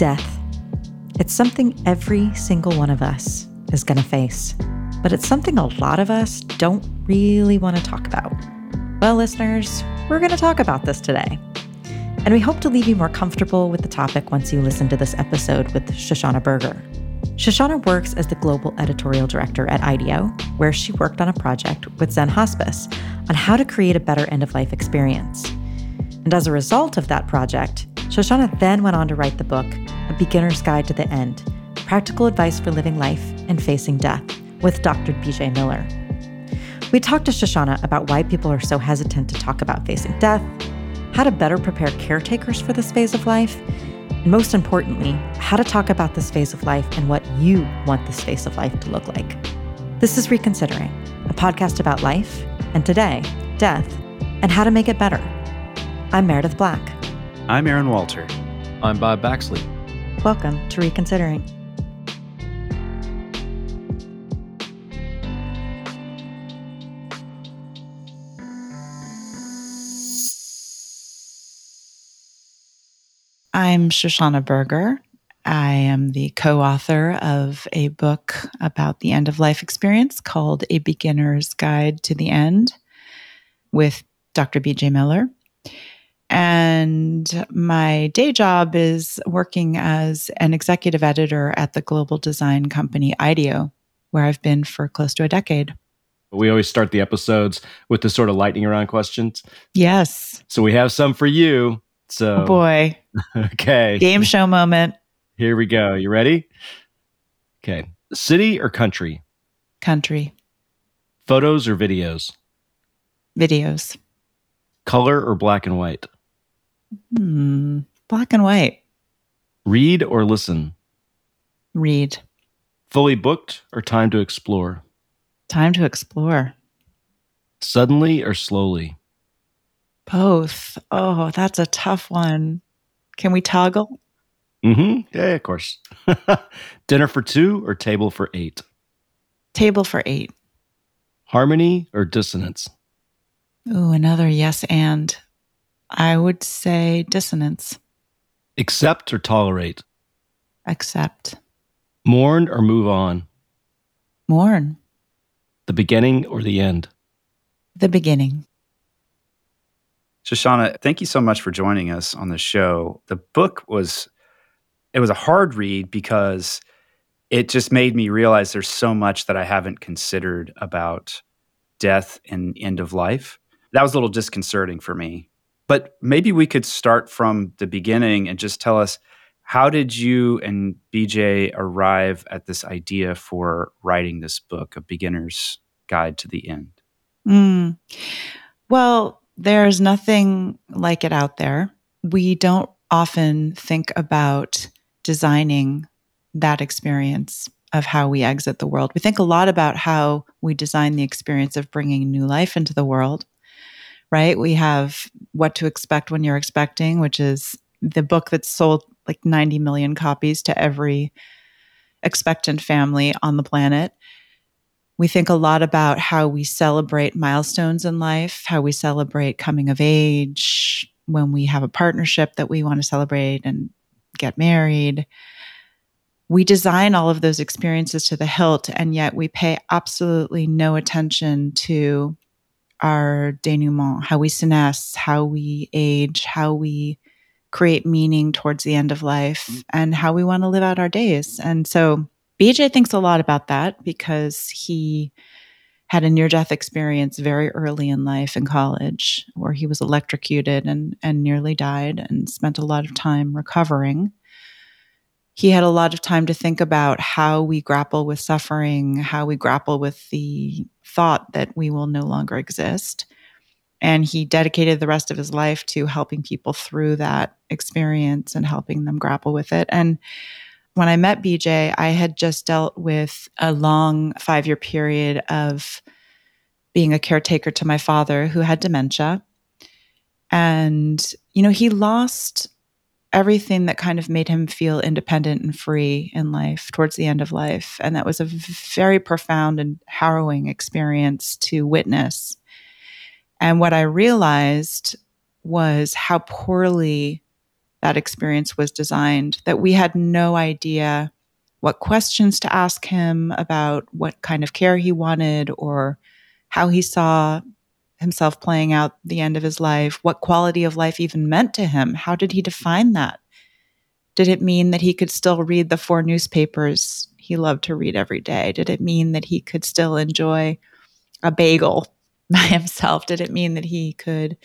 Death. It's something every single one of us is going to face, but it's something a lot of us don't really want to talk about. Well, listeners, we're going to talk about this today. And we hope to leave you more comfortable with the topic once you listen to this episode with Shoshana Berger. Shoshana works as the global editorial director at IDEO, where she worked on a project with Zen Hospice on how to create a better end of life experience. And as a result of that project, Shoshana then went on to write the book, A Beginner's Guide to the End Practical Advice for Living Life and Facing Death, with Dr. BJ Miller. We talked to Shoshana about why people are so hesitant to talk about facing death, how to better prepare caretakers for this phase of life, and most importantly, how to talk about this phase of life and what you want this phase of life to look like. This is Reconsidering, a podcast about life and today, death, and how to make it better. I'm Meredith Black. I'm Aaron Walter. I'm Bob Baxley. Welcome to Reconsidering. I'm Shoshana Berger. I am the co author of a book about the end of life experience called A Beginner's Guide to the End with Dr. BJ Miller. And my day job is working as an executive editor at the global design company IDEO, where I've been for close to a decade. We always start the episodes with the sort of lightning around questions. Yes. So we have some for you. So, oh boy. okay. Game show moment. Here we go. You ready? Okay. City or country? Country. Photos or videos? Videos. Color or black and white? Hmm. Black and white. Read or listen? Read. Fully booked or time to explore? Time to explore. Suddenly or slowly? Both. Oh, that's a tough one. Can we toggle? Mm-hmm. Yeah, of course. Dinner for two or table for eight? Table for eight. Harmony or dissonance? Ooh, another yes and. I would say dissonance. Accept or tolerate? Accept. Mourn or move on? Mourn. The beginning or the end? The beginning. Shoshana, thank you so much for joining us on the show. The book was it was a hard read because it just made me realize there's so much that I haven't considered about death and end of life. That was a little disconcerting for me. But maybe we could start from the beginning and just tell us how did you and BJ arrive at this idea for writing this book, A Beginner's Guide to the End? Mm. Well, there's nothing like it out there. We don't often think about designing that experience of how we exit the world. We think a lot about how we design the experience of bringing new life into the world, right? We have What to Expect When You're Expecting, which is the book that's sold like 90 million copies to every expectant family on the planet. We think a lot about how we celebrate milestones in life, how we celebrate coming of age, when we have a partnership that we want to celebrate and get married. We design all of those experiences to the hilt, and yet we pay absolutely no attention to our denouement, how we senesce, how we age, how we create meaning towards the end of life, mm. and how we want to live out our days. And so BJ thinks a lot about that because he had a near death experience very early in life in college where he was electrocuted and, and nearly died and spent a lot of time recovering. He had a lot of time to think about how we grapple with suffering, how we grapple with the thought that we will no longer exist. And he dedicated the rest of his life to helping people through that experience and helping them grapple with it. And when I met BJ, I had just dealt with a long five year period of being a caretaker to my father who had dementia. And, you know, he lost everything that kind of made him feel independent and free in life towards the end of life. And that was a very profound and harrowing experience to witness. And what I realized was how poorly that experience was designed, that we had no idea what questions to ask him about what kind of care he wanted or how he saw himself playing out the end of his life, what quality of life even meant to him. How did he define that? Did it mean that he could still read the four newspapers he loved to read every day? Did it mean that he could still enjoy a bagel by himself? Did it mean that he could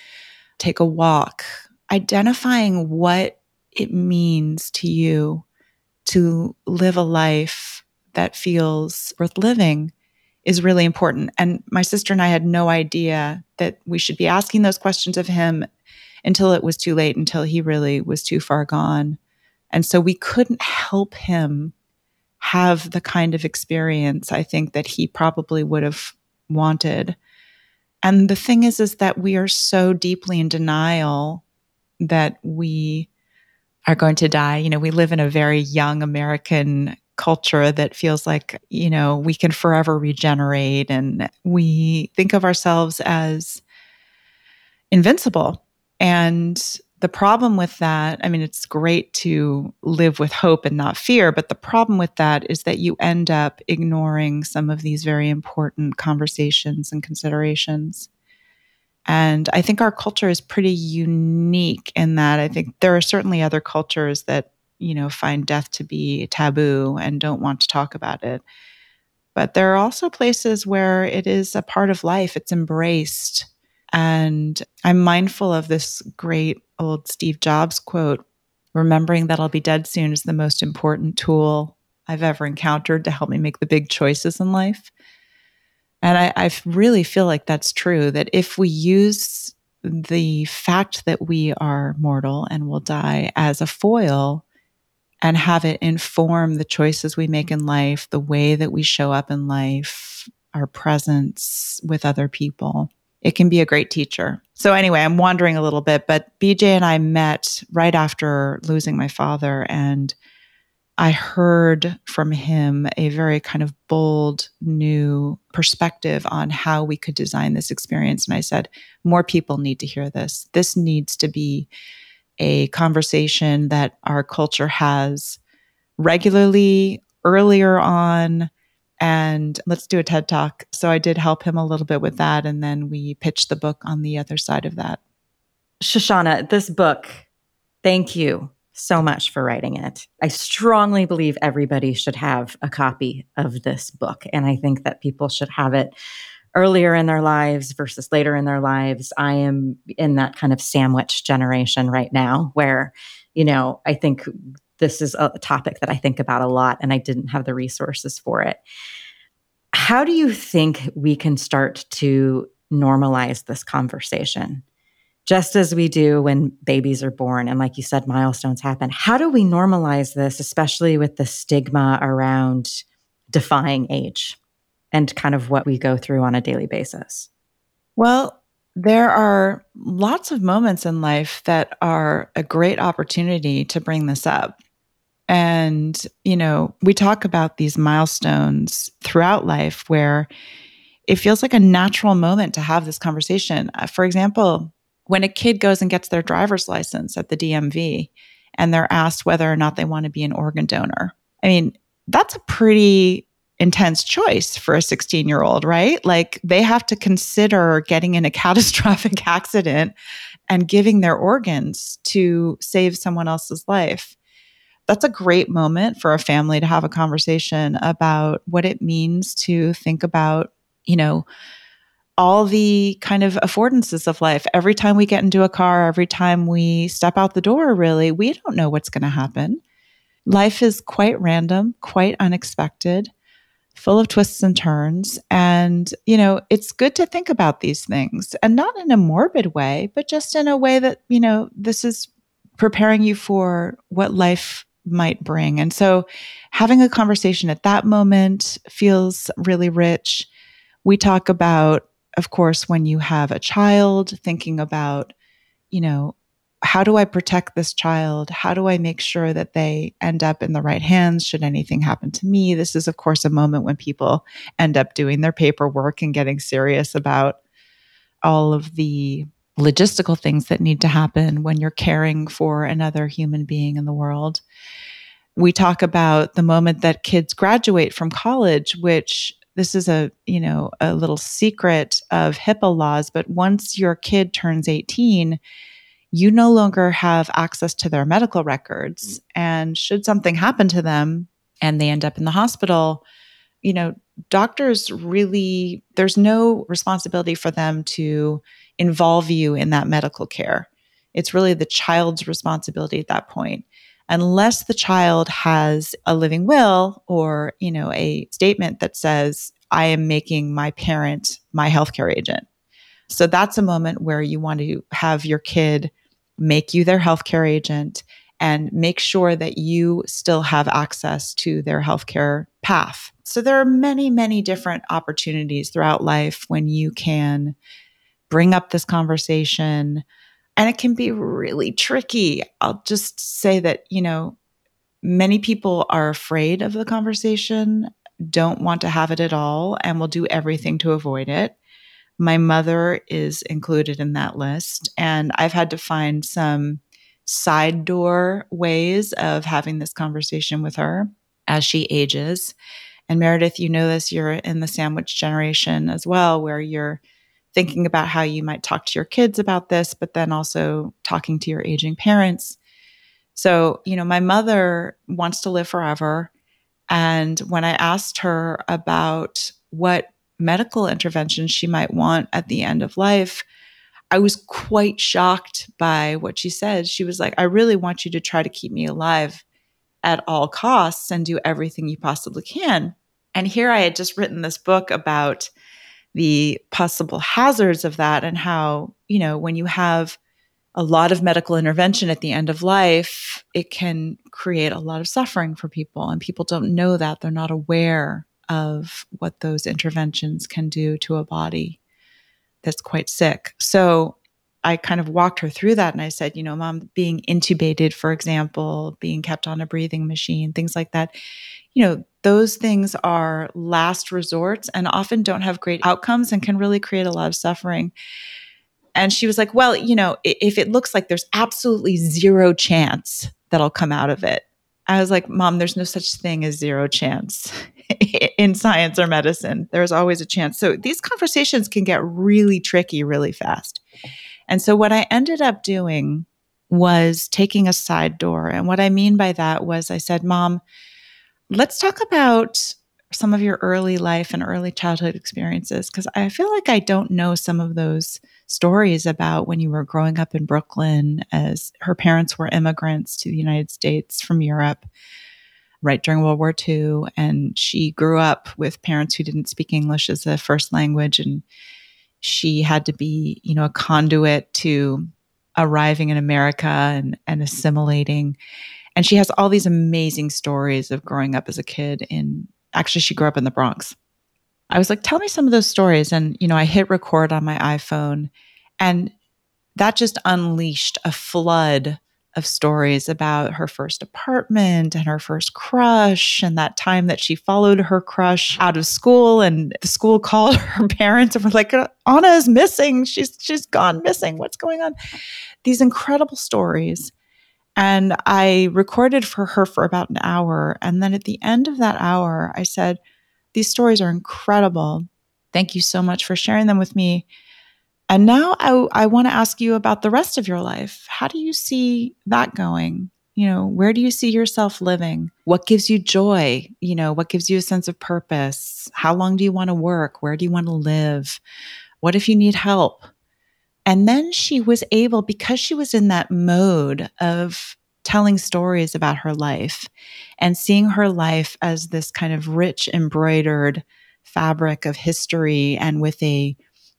take a walk? Identifying what it means to you to live a life that feels worth living is really important. And my sister and I had no idea that we should be asking those questions of him until it was too late, until he really was too far gone. And so we couldn't help him have the kind of experience I think that he probably would have wanted. And the thing is, is that we are so deeply in denial that we are going to die. You know, we live in a very young American culture that feels like, you know, we can forever regenerate and we think of ourselves as invincible. And the problem with that, I mean, it's great to live with hope and not fear, but the problem with that is that you end up ignoring some of these very important conversations and considerations. And I think our culture is pretty unique in that I think there are certainly other cultures that, you know, find death to be taboo and don't want to talk about it. But there are also places where it is a part of life, it's embraced. And I'm mindful of this great old Steve Jobs quote remembering that I'll be dead soon is the most important tool I've ever encountered to help me make the big choices in life. And I, I really feel like that's true that if we use the fact that we are mortal and will die as a foil and have it inform the choices we make in life, the way that we show up in life, our presence with other people, it can be a great teacher. So, anyway, I'm wandering a little bit, but BJ and I met right after losing my father, and I heard from him a very kind of bold new perspective on how we could design this experience. And I said, more people need to hear this. This needs to be a conversation that our culture has regularly earlier on. And let's do a TED talk. So I did help him a little bit with that. And then we pitched the book on the other side of that. Shoshana, this book, thank you so much for writing it. I strongly believe everybody should have a copy of this book. And I think that people should have it earlier in their lives versus later in their lives. I am in that kind of sandwich generation right now where, you know, I think this is a topic that I think about a lot and I didn't have the resources for it. How do you think we can start to normalize this conversation? just as we do when babies are born and like you said milestones happen how do we normalize this especially with the stigma around defying age and kind of what we go through on a daily basis? Well there are lots of moments in life that are a great opportunity to bring this up. And you know we talk about these milestones throughout life where it feels like a natural moment to have this conversation. Uh, for example when a kid goes and gets their driver's license at the DMV and they're asked whether or not they want to be an organ donor, I mean, that's a pretty intense choice for a 16 year old, right? Like they have to consider getting in a catastrophic accident and giving their organs to save someone else's life. That's a great moment for a family to have a conversation about what it means to think about, you know, all the kind of affordances of life. Every time we get into a car, every time we step out the door, really, we don't know what's going to happen. Life is quite random, quite unexpected, full of twists and turns. And, you know, it's good to think about these things and not in a morbid way, but just in a way that, you know, this is preparing you for what life might bring. And so having a conversation at that moment feels really rich. We talk about of course, when you have a child, thinking about, you know, how do I protect this child? How do I make sure that they end up in the right hands should anything happen to me? This is, of course, a moment when people end up doing their paperwork and getting serious about all of the logistical things that need to happen when you're caring for another human being in the world. We talk about the moment that kids graduate from college, which this is a, you know, a little secret of HIPAA laws, but once your kid turns 18, you no longer have access to their medical records. Mm. And should something happen to them and they end up in the hospital, you know, doctors really, there's no responsibility for them to involve you in that medical care. It's really the child's responsibility at that point. Unless the child has a living will or, you know, a statement that says, I am making my parent my healthcare agent. So that's a moment where you want to have your kid make you their healthcare agent and make sure that you still have access to their healthcare path. So there are many, many different opportunities throughout life when you can bring up this conversation. And it can be really tricky. I'll just say that, you know, many people are afraid of the conversation, don't want to have it at all, and will do everything to avoid it. My mother is included in that list. And I've had to find some side door ways of having this conversation with her as she ages. And Meredith, you know this, you're in the sandwich generation as well, where you're thinking about how you might talk to your kids about this, but then also talking to your aging parents. So, you know, my mother wants to live forever. And when I asked her about what medical intervention she might want at the end of life, I was quite shocked by what she said. She was like, I really want you to try to keep me alive at all costs and do everything you possibly can. And here I had just written this book about the possible hazards of that and how, you know, when you have a lot of medical intervention at the end of life, it can create a lot of suffering for people. And people don't know that. They're not aware of what those interventions can do to a body that's quite sick. So I kind of walked her through that and I said, you know, mom, being intubated, for example, being kept on a breathing machine, things like that, you know, those things are last resorts and often don't have great outcomes and can really create a lot of suffering. And she was like, well, you know, if it looks like there's absolutely zero chance that I'll come out of it, I was like, Mom, there's no such thing as zero chance in science or medicine. There's always a chance. So these conversations can get really tricky really fast. And so what I ended up doing was taking a side door. And what I mean by that was I said, Mom, let's talk about some of your early life and early childhood experiences because I feel like I don't know some of those stories about when you were growing up in Brooklyn as her parents were immigrants to the United States from Europe right during World War II. And she grew up with parents who didn't speak English as a first language. And she had to be, you know, a conduit to arriving in America and, and assimilating. And she has all these amazing stories of growing up as a kid in actually, she grew up in the Bronx. I was like, tell me some of those stories. And, you know, I hit record on my iPhone and that just unleashed a flood of stories about her first apartment and her first crush and that time that she followed her crush out of school and the school called her parents and were like Anna is missing. She's she's gone missing. What's going on? These incredible stories. And I recorded for her for about an hour. And then at the end of that hour I said these stories are incredible. Thank you so much for sharing them with me. And now I, I want to ask you about the rest of your life. How do you see that going? You know, where do you see yourself living? What gives you joy? You know, what gives you a sense of purpose? How long do you want to work? Where do you want to live? What if you need help? And then she was able, because she was in that mode of telling stories about her life and seeing her life as this kind of rich, embroidered fabric of history and with a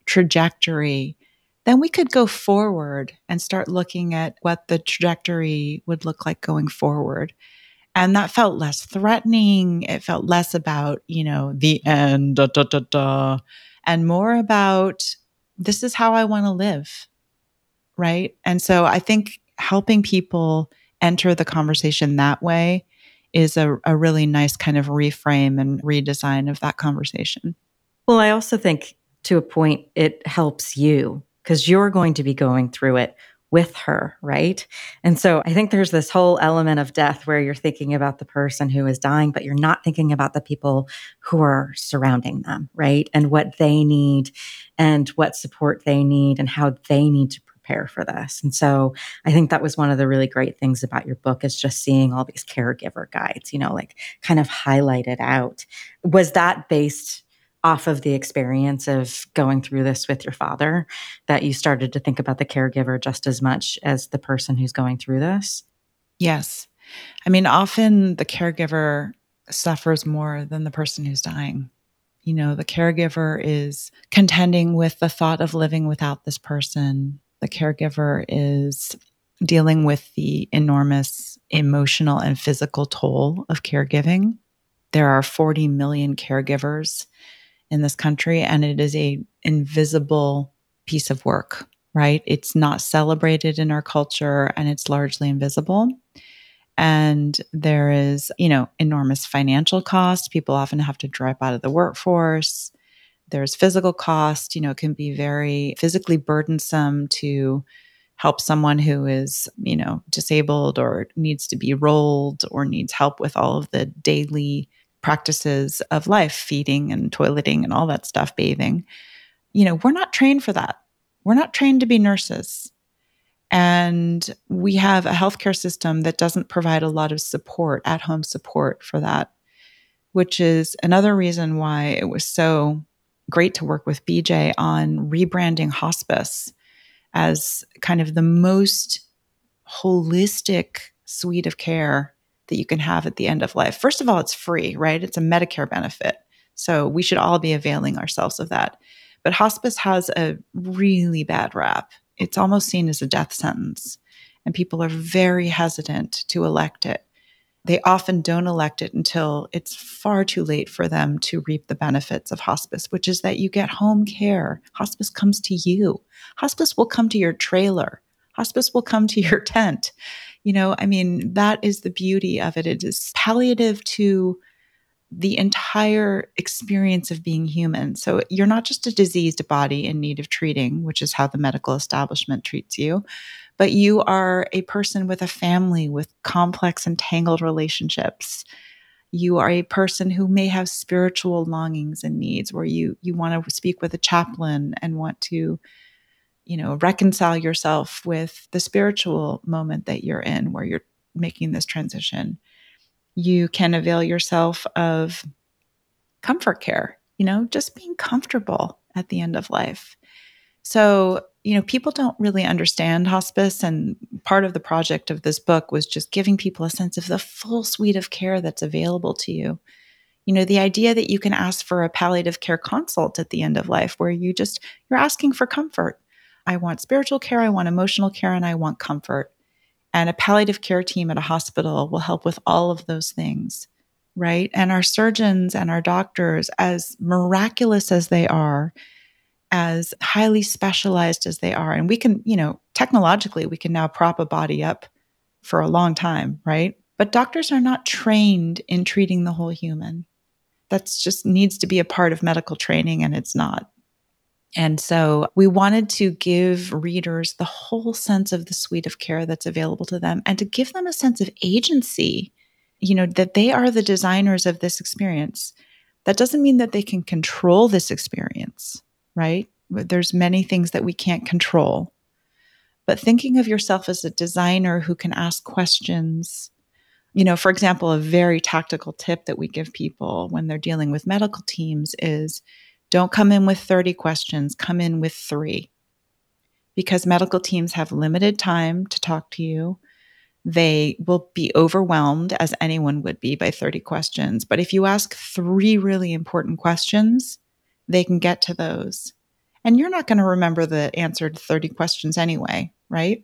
trajectory, then we could go forward and start looking at what the trajectory would look like going forward. And that felt less threatening. It felt less about, you know, the end, da, da, da, da, and more about this is how I want to live. Right. And so I think helping people enter the conversation that way is a, a really nice kind of reframe and redesign of that conversation. Well, I also think to a point, it helps you because you're going to be going through it with her, right? And so I think there's this whole element of death where you're thinking about the person who is dying, but you're not thinking about the people who are surrounding them, right? And what they need and what support they need and how they need to prepare for this. And so I think that was one of the really great things about your book is just seeing all these caregiver guides, you know, like kind of highlighted out. Was that based off of the experience of going through this with your father that you started to think about the caregiver just as much as the person who's going through this? Yes. I mean, often the caregiver suffers more than the person who's dying. You know, the caregiver is contending with the thought of living without this person. The caregiver is dealing with the enormous emotional and physical toll of caregiving. There are 40 million caregivers in this country and it is a invisible piece of work right? It's not celebrated in our culture and it's largely invisible. And there is you know enormous financial cost. People often have to drop out of the workforce. There's physical cost. You know it can be very physically burdensome to help someone who is you know disabled or needs to be rolled or needs help with all of the daily practices of life, feeding and toileting and all that stuff, bathing. You know, we're not trained for that. We're not trained to be nurses. And we have a healthcare system that doesn't provide a lot of support, at home support for that, which is another reason why it was so great to work with BJ on rebranding hospice as kind of the most holistic suite of care that you can have at the end of life. First of all, it's free, right? It's a Medicare benefit. So we should all be availing ourselves of that. But hospice has a really bad rap. It's almost seen as a death sentence, and people are very hesitant to elect it. They often don't elect it until it's far too late for them to reap the benefits of hospice, which is that you get home care. Hospice comes to you. Hospice will come to your trailer. Hospice will come to your tent. You know, I mean, that is the beauty of it. It is palliative to the entire experience of being human. So you're not just a diseased body in need of treating, which is how the medical establishment treats you, but you are a person with a family with complex and tangled relationships. You are a person who may have spiritual longings and needs where you you want to speak with a chaplain and want to you know, reconcile yourself with the spiritual moment that you're in where you're making this transition. You can avail yourself of comfort care, you know, just being comfortable at the end of life. So, you know, people don't really understand hospice. And part of the project of this book was just giving people a sense of the full suite of care that's available to you. You know, the idea that you can ask for a palliative care consult at the end of life where you just, you're asking for comfort. I want spiritual care, I want emotional care, and I want comfort. And a palliative care team at a hospital will help with all of those things, right? And our surgeons and our doctors, as miraculous as they are, as highly specialized as they are, and we can, you know, technologically, we can now prop a body up for a long time, right? But doctors are not trained in treating the whole human. That's just needs to be a part of medical training, and it's not. And so we wanted to give readers the whole sense of the suite of care that's available to them and to give them a sense of agency, you know, that they are the designers of this experience. That doesn't mean that they can control this experience, right? There's many things that we can't control. But thinking of yourself as a designer who can ask questions, you know, for example, a very tactical tip that we give people when they're dealing with medical teams is don't come in with 30 questions, come in with three. Because medical teams have limited time to talk to you. They will be overwhelmed, as anyone would be, by 30 questions. But if you ask three really important questions, they can get to those. And you're not going to remember the answer to 30 questions anyway, right?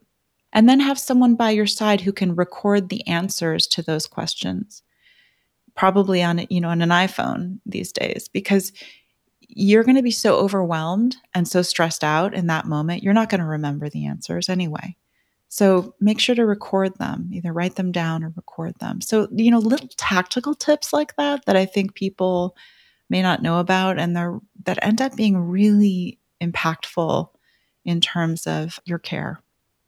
And then have someone by your side who can record the answers to those questions probably on you know on an iphone these days because you're going to be so overwhelmed and so stressed out in that moment, you're not going to remember the answers anyway. So make sure to record them, either write them down or record them. So, you know, little tactical tips like that that I think people may not know about and they're that end up being really impactful in terms of your care.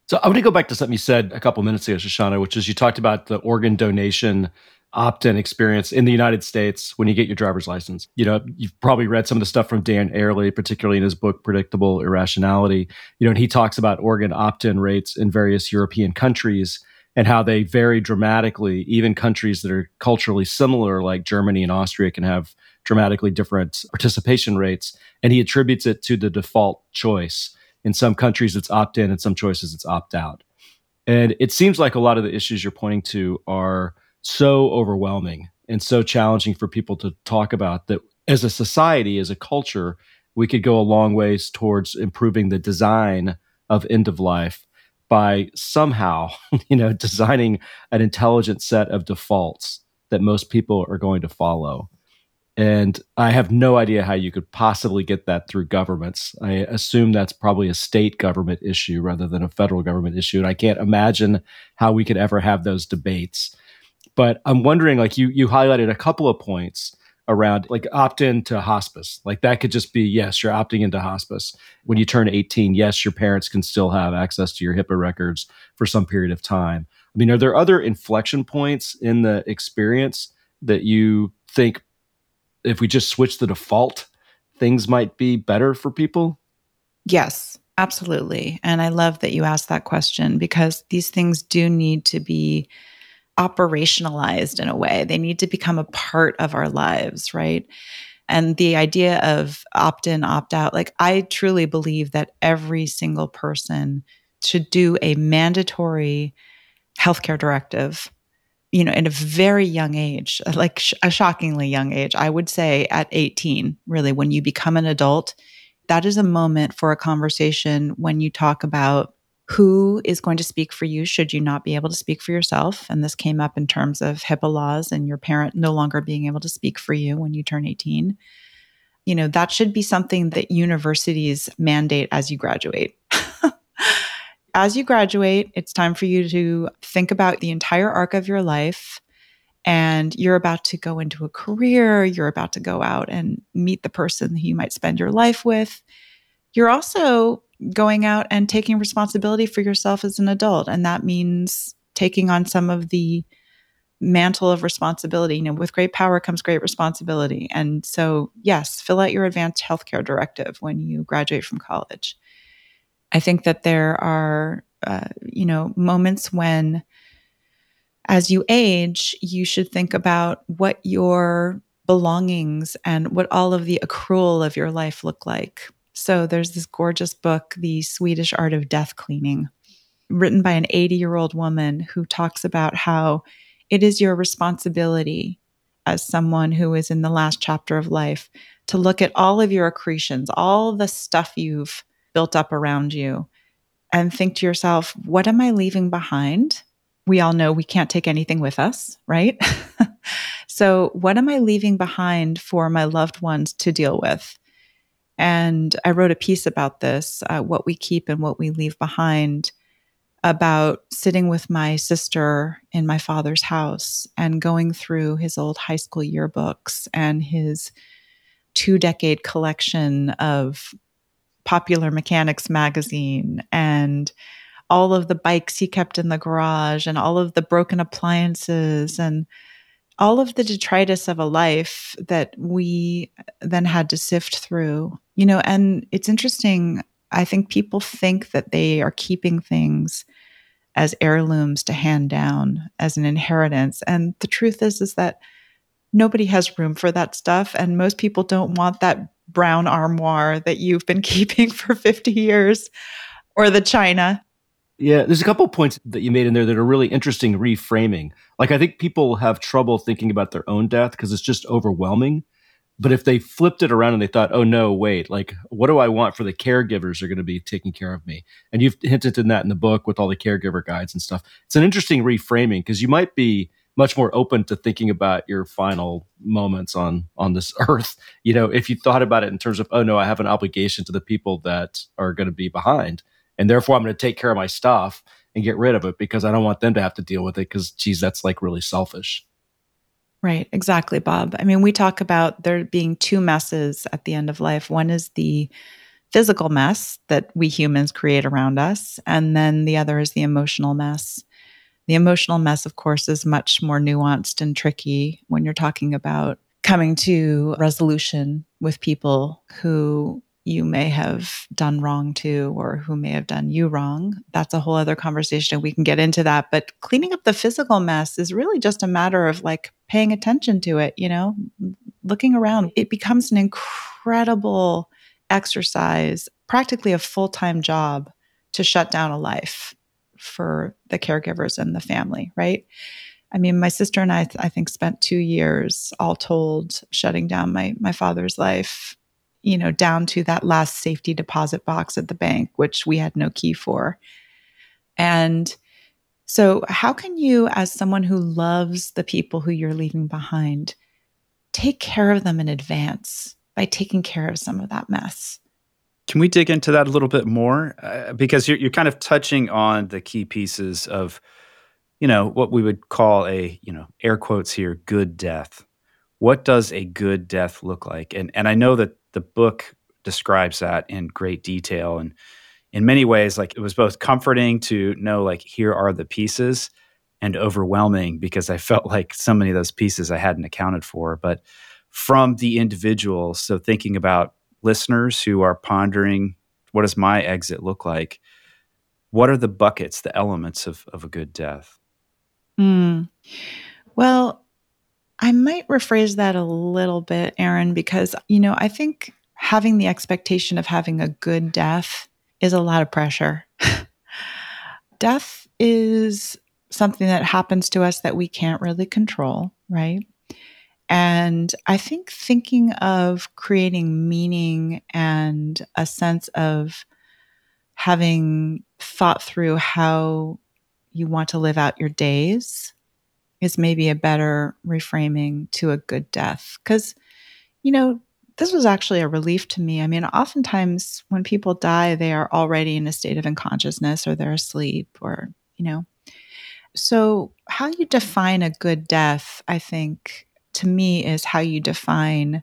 So I want to go back to something you said a couple minutes ago, Shoshana, which is you talked about the organ donation opt-in experience in the United States when you get your driver's license. You know, you've probably read some of the stuff from Dan Ariely, particularly in his book Predictable Irrationality. You know, and he talks about organ opt-in rates in various European countries and how they vary dramatically. Even countries that are culturally similar, like Germany and Austria, can have dramatically different participation rates. And he attributes it to the default choice. In some countries, it's opt in, some choices, it's opt out. And it seems like a lot of the issues you're pointing to are so overwhelming and so challenging for people to talk about that as a society, as a culture, we could go a long ways towards improving the design of end of life by somehow, you know, designing an intelligent set of defaults that most people are going to follow. And I have no idea how you could possibly get that through governments. I assume that's probably a state government issue rather than a federal government issue. And I can't imagine how we could ever have those debates. But I'm wondering, like you you highlighted a couple of points around like opt in to hospice. Like that could just be yes, you're opting into hospice. When you turn 18, yes, your parents can still have access to your HIPAA records for some period of time. I mean, are there other inflection points in the experience that you think if we just switch the default, things might be better for people? Yes, absolutely. And I love that you asked that question because these things do need to be operationalized in a way. They need to become a part of our lives, right? And the idea of opt in, opt out, like I truly believe that every single person should do a mandatory healthcare directive, you know, in a very young age, like a shockingly young age. I would say at 18, really, when you become an adult, that is a moment for a conversation when you talk about who is going to speak for you should you not be able to speak for yourself. And this came up in terms of HIPAA laws and your parent no longer being able to speak for you when you turn 18. You know, that should be something that universities mandate as you graduate. as you graduate, it's time for you to think about the entire arc of your life. And you're about to go into a career, you're about to go out and meet the person who you might spend your life with. You're also going out and taking responsibility for yourself as an adult. And that means taking on some of the mantle of responsibility. You know, with great power comes great responsibility. And so, yes, fill out your advanced healthcare directive when you graduate from college. I think that there are, uh, you know, moments when, as you age, you should think about what your belongings and what all of the accrual of your life look like. So there's this gorgeous book, The Swedish Art of Death Cleaning, written by an 80 year old woman who talks about how it is your responsibility as someone who is in the last chapter of life to look at all of your accretions, all the stuff you've built up around you, and think to yourself, what am I leaving behind? We all know we can't take anything with us, right? so, what am I leaving behind for my loved ones to deal with? And I wrote a piece about this uh, what we keep and what we leave behind, about sitting with my sister in my father's house and going through his old high school yearbooks and his two decade collection of Popular Mechanics magazine and all of the bikes he kept in the garage and all of the broken appliances and all of the detritus of a life that we then had to sift through. You know, and it's interesting. I think people think that they are keeping things as heirlooms to hand down as an inheritance. And the truth is, is that nobody has room for that stuff. And most people don't want that brown armoire that you've been keeping for 50 years or the china yeah, there's a couple points that you made in there that are really interesting reframing. Like I think people have trouble thinking about their own death because it's just overwhelming. But if they flipped it around and they thought, "Oh no, wait, like what do I want for the caregivers are going to be taking care of me?" And you've hinted in that in the book with all the caregiver guides and stuff. It's an interesting reframing because you might be much more open to thinking about your final moments on on this earth. You know, if you thought about it in terms of, "Oh no, I have an obligation to the people that are going to be behind." And therefore I'm going to take care of my stuff and get rid of it because I don't want them to have to deal with it because geez, that's like really selfish. Right, exactly, Bob. I mean, we talk about there being two messes at the end of life. One is the physical mess that we humans create around us. And then the other is the emotional mess. The emotional mess, of course, is much more nuanced and tricky when you're talking about coming to resolution with people who you may have done wrong to or who may have done you wrong. That's a whole other conversation. And we can get into that. But cleaning up the physical mess is really just a matter of like paying attention to it, you know, looking around. It becomes an incredible exercise, practically a full time job to shut down a life for the caregivers and the family, right? I mean, my sister and I, I think, spent two years all told shutting down my my father's life you know, down to that last safety deposit box at the bank, which we had no key for. And so, how can you, as someone who loves the people who you're leaving behind, take care of them in advance by taking care of some of that mess? Can we dig into that a little bit more? Uh, because you're, you're kind of touching on the key pieces of, you know, what we would call a, you know, air quotes here, good death. What does a good death look like? And and I know that the book describes that in great detail. And in many ways like it was both comforting to know like here are the pieces and overwhelming because i felt like so many of those pieces i hadn't accounted for. But from the individual so thinking about listeners who are pondering what does my exit look like? What are the buckets the elements of, of a good death? Mm. well might rephrase that a little bit, Aaron, because, you know, I think having the expectation of having a good death is a lot of pressure. death is something that happens to us that we can't really control, right? And I think thinking of creating meaning and a sense of having thought through how you want to live out your days is maybe a better reframing to a good death. Because, you know, this was actually a relief to me. I mean, oftentimes when people die, they are already in a state of unconsciousness or they're asleep or, you know. So, how you define a good death, I think, to me, is how you define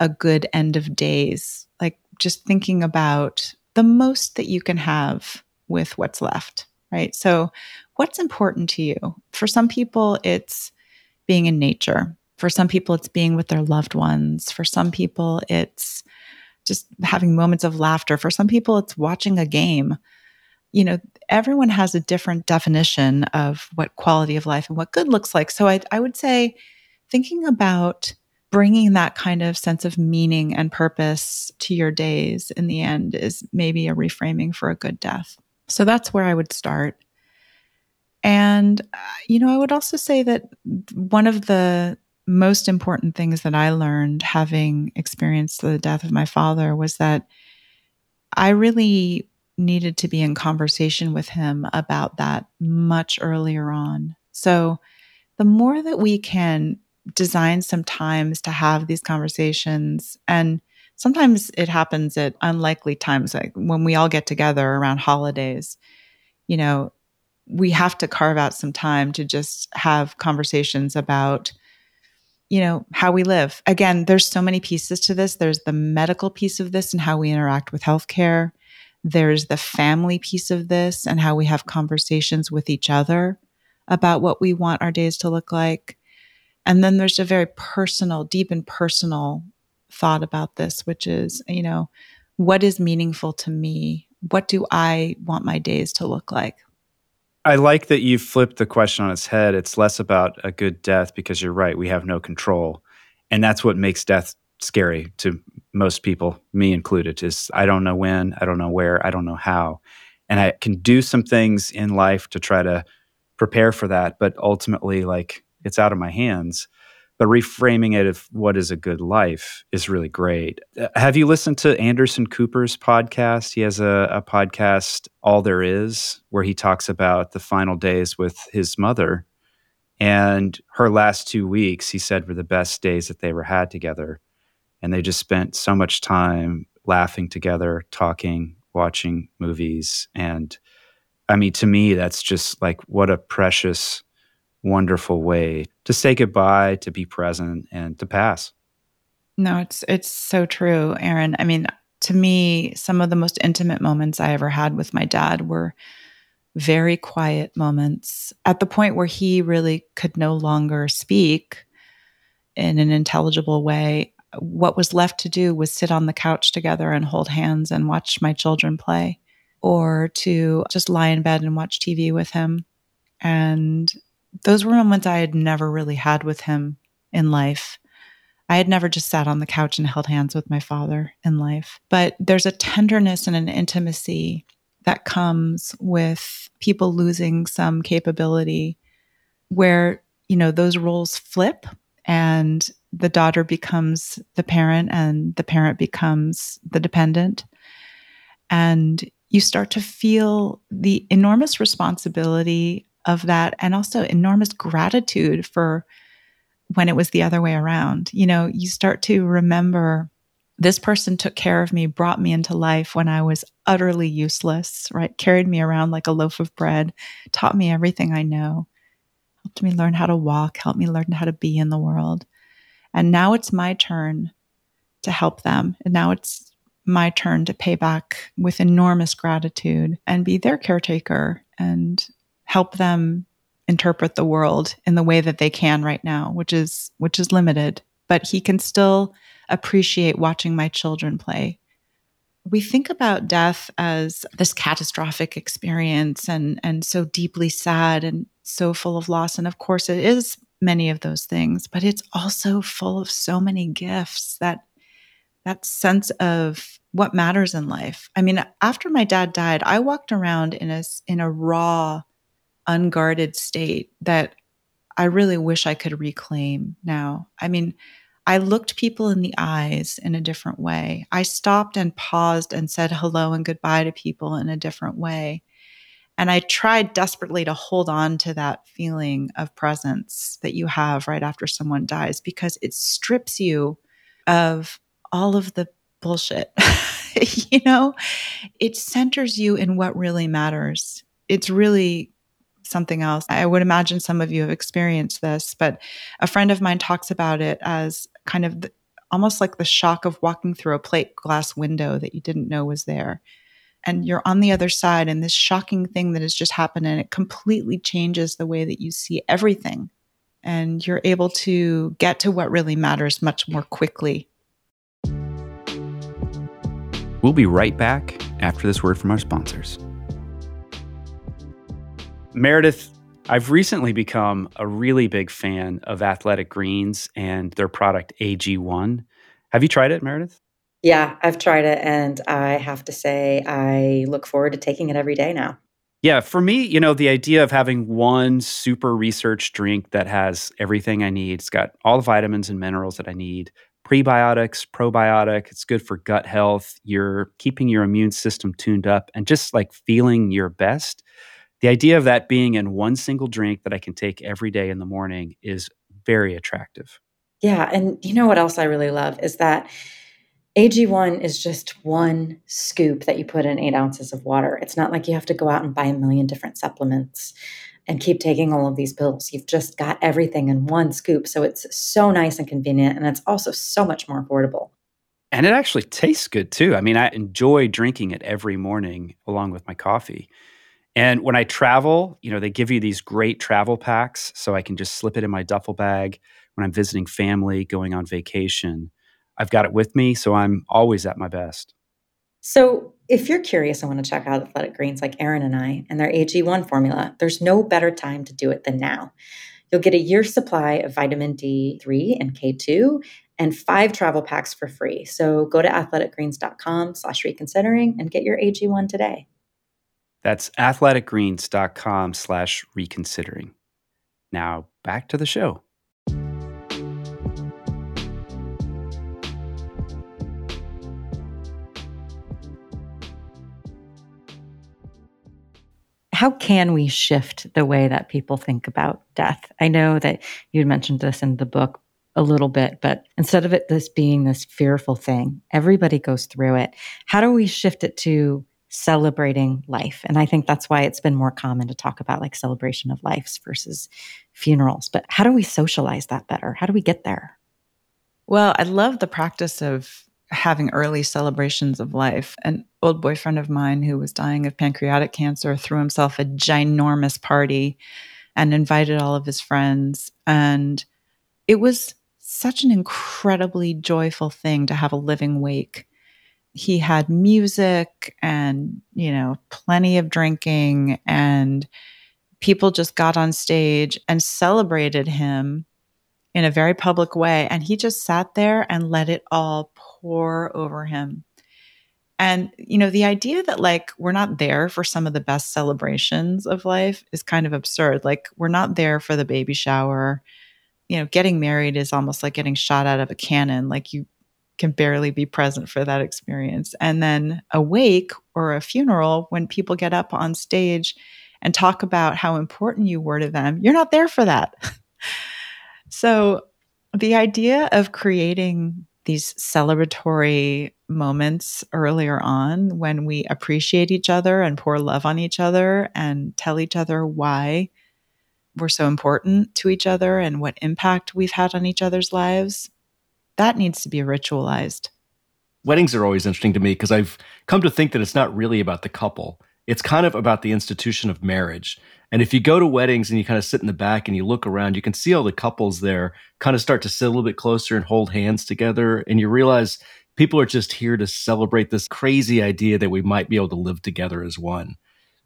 a good end of days. Like just thinking about the most that you can have with what's left, right? So, what's important to you? For some people, it's being in nature. For some people, it's being with their loved ones. For some people, it's just having moments of laughter. For some people, it's watching a game. You know, everyone has a different definition of what quality of life and what good looks like. So I, I would say thinking about bringing that kind of sense of meaning and purpose to your days in the end is maybe a reframing for a good death. So that's where I would start. And, uh, you know, I would also say that one of the most important things that I learned having experienced the death of my father was that I really needed to be in conversation with him about that much earlier on. So, the more that we can design some times to have these conversations, and sometimes it happens at unlikely times, like when we all get together around holidays, you know, we have to carve out some time to just have conversations about you know how we live. Again there's so many pieces to this. There's the medical piece of this and how we interact with healthcare. There's the family piece of this and how we have conversations with each other about what we want our days to look like. And then there's a very personal deep and personal thought about this which is you know what is meaningful to me? What do i want my days to look like I like that you flipped the question on its head. It's less about a good death because you're right, we have no control. And that's what makes death scary to most people, me included, is I don't know when, I don't know where, I don't know how. And I can do some things in life to try to prepare for that, but ultimately like it's out of my hands but reframing it of what is a good life is really great. Uh, have you listened to Anderson Cooper's podcast? He has a, a, podcast, All There Is, where he talks about the final days with his mother. And her last two weeks, he said, were the best days that they ever had together. And they just spent so much time laughing together, talking, watching movies. And I mean, to me, that's just like what a precious wonderful way to say goodbye, to be present, and to pass. No, it's it's so true, Aaron. I mean, to me, some of the most intimate moments I ever had with my dad were very quiet moments at the point where he really could no longer speak in an intelligible way. What was left to do was sit on the couch together and hold hands and watch my children play, or to just lie in bed and watch TV with him. And those were moments I had never really had with him in life. I had never just sat on the couch and held hands with my father in life. But there's a tenderness and an intimacy that comes with people losing some capability where, you know, those roles flip and the daughter becomes the parent and the parent becomes the dependent. And you start to feel the enormous responsibility of that and also enormous gratitude for when it was the other way around. You know, you start to remember this person took care of me, brought me into life when I was utterly useless, right? Carried me around like a loaf of bread, taught me everything I know, helped me learn how to walk, helped me learn how to be in the world. And now it's my turn to help them. And now it's my turn to pay back with enormous gratitude and be their caretaker and help them interpret the world in the way that they can right now, which is which is limited. But he can still appreciate watching my children play. We think about death as this catastrophic experience and and so deeply sad and so full of loss and of course it is many of those things, but it's also full of so many gifts that that sense of what matters in life. I mean, after my dad died, I walked around in a in a raw unguarded state that I really wish I could reclaim now. I mean, I looked people in the eyes in a different way. I stopped and paused and said hello and goodbye to people in a different way. And I tried desperately to hold on to that feeling of presence that you have right after someone dies because it strips you of all of the bullshit. you know, it centers you in what really matters. It's really something else. I would imagine some of you have experienced this, but a friend of mine talks about it as kind of the, almost like the shock of walking through a plate glass window that you didn't know was there. And you're on the other side, and this shocking thing that has just happened, and it completely changes the way that you see everything. And you're able to get to what really matters much more quickly. We'll be right back after this word from our sponsors. Meredith, I've recently become a really big fan of Athletic Greens and their product AG1. Have you tried it, Meredith? Yeah, I've tried it and I have to say I look forward to taking it every day now. Yeah, for me, you know, the idea of having one super research drink that has everything I need, it's got all the vitamins and minerals that I need, prebiotics, probiotic, it's good for gut health, you're keeping your immune system tuned up and just like feeling your best the idea of that being in one single drink that I can take every day in the morning is very attractive. Yeah. And you know what else I really love is that AG1 is just one scoop that you put in eight ounces of water. It's not like you have to go out and buy a million different supplements and keep taking all of these pills. You've just got everything in one scoop. So it's so nice and convenient. And it's also so much more affordable. And it actually tastes good too. I mean, I enjoy drinking it every morning along with my coffee. And when I travel, you know, they give you these great travel packs so I can just slip it in my duffel bag when I'm visiting family, going on vacation. I've got it with me, so I'm always at my best. So, if you're curious and want to check out Athletic Greens like Aaron and I and their AG1 formula, there's no better time to do it than now. You'll get a year's supply of vitamin D3 and K2 and five travel packs for free. So go to athleticgreens.com slash reconsidering and get your AG1 today. That's athleticgreens.com slash reconsidering. Now back to the show. How can we shift the way that people think about death? I know that you mentioned this in the book a little bit, but instead of it this being this fearful thing, everybody goes through it. How do we shift it to celebrating life. And I think that's why it's been more common to talk about like celebration of lives versus funerals. But how do we socialize that better? How do we get there? Well, I love the practice of having early celebrations of life. An old boyfriend of mine who was dying of pancreatic cancer threw himself a ginormous party and invited all of his friends. And it was such an incredibly joyful thing to have a living wake. He had music and, you know, plenty of drinking, and people just got on stage and celebrated him in a very public way. And he just sat there and let it all pour over him. And, you know, the idea that like we're not there for some of the best celebrations of life is kind of absurd. Like, we're not there for the baby shower. You know, getting married is almost like getting shot out of a cannon. Like, you can barely be present for that experience. And then a wake or a funeral, when people get up on stage and talk about how important you were to them, you're not there for that. so, the idea of creating these celebratory moments earlier on when we appreciate each other and pour love on each other and tell each other why we're so important to each other and what impact we've had on each other's lives, that needs to be ritualized. Weddings are always interesting to me because I've come to think that it's not really about the couple. It's kind of about the institution of marriage. And if you go to weddings and you kind of sit in the back and you look around, you can see all the couples there kind of start to sit a little bit closer and hold hands together. And you realize people are just here to celebrate this crazy idea that we might be able to live together as one.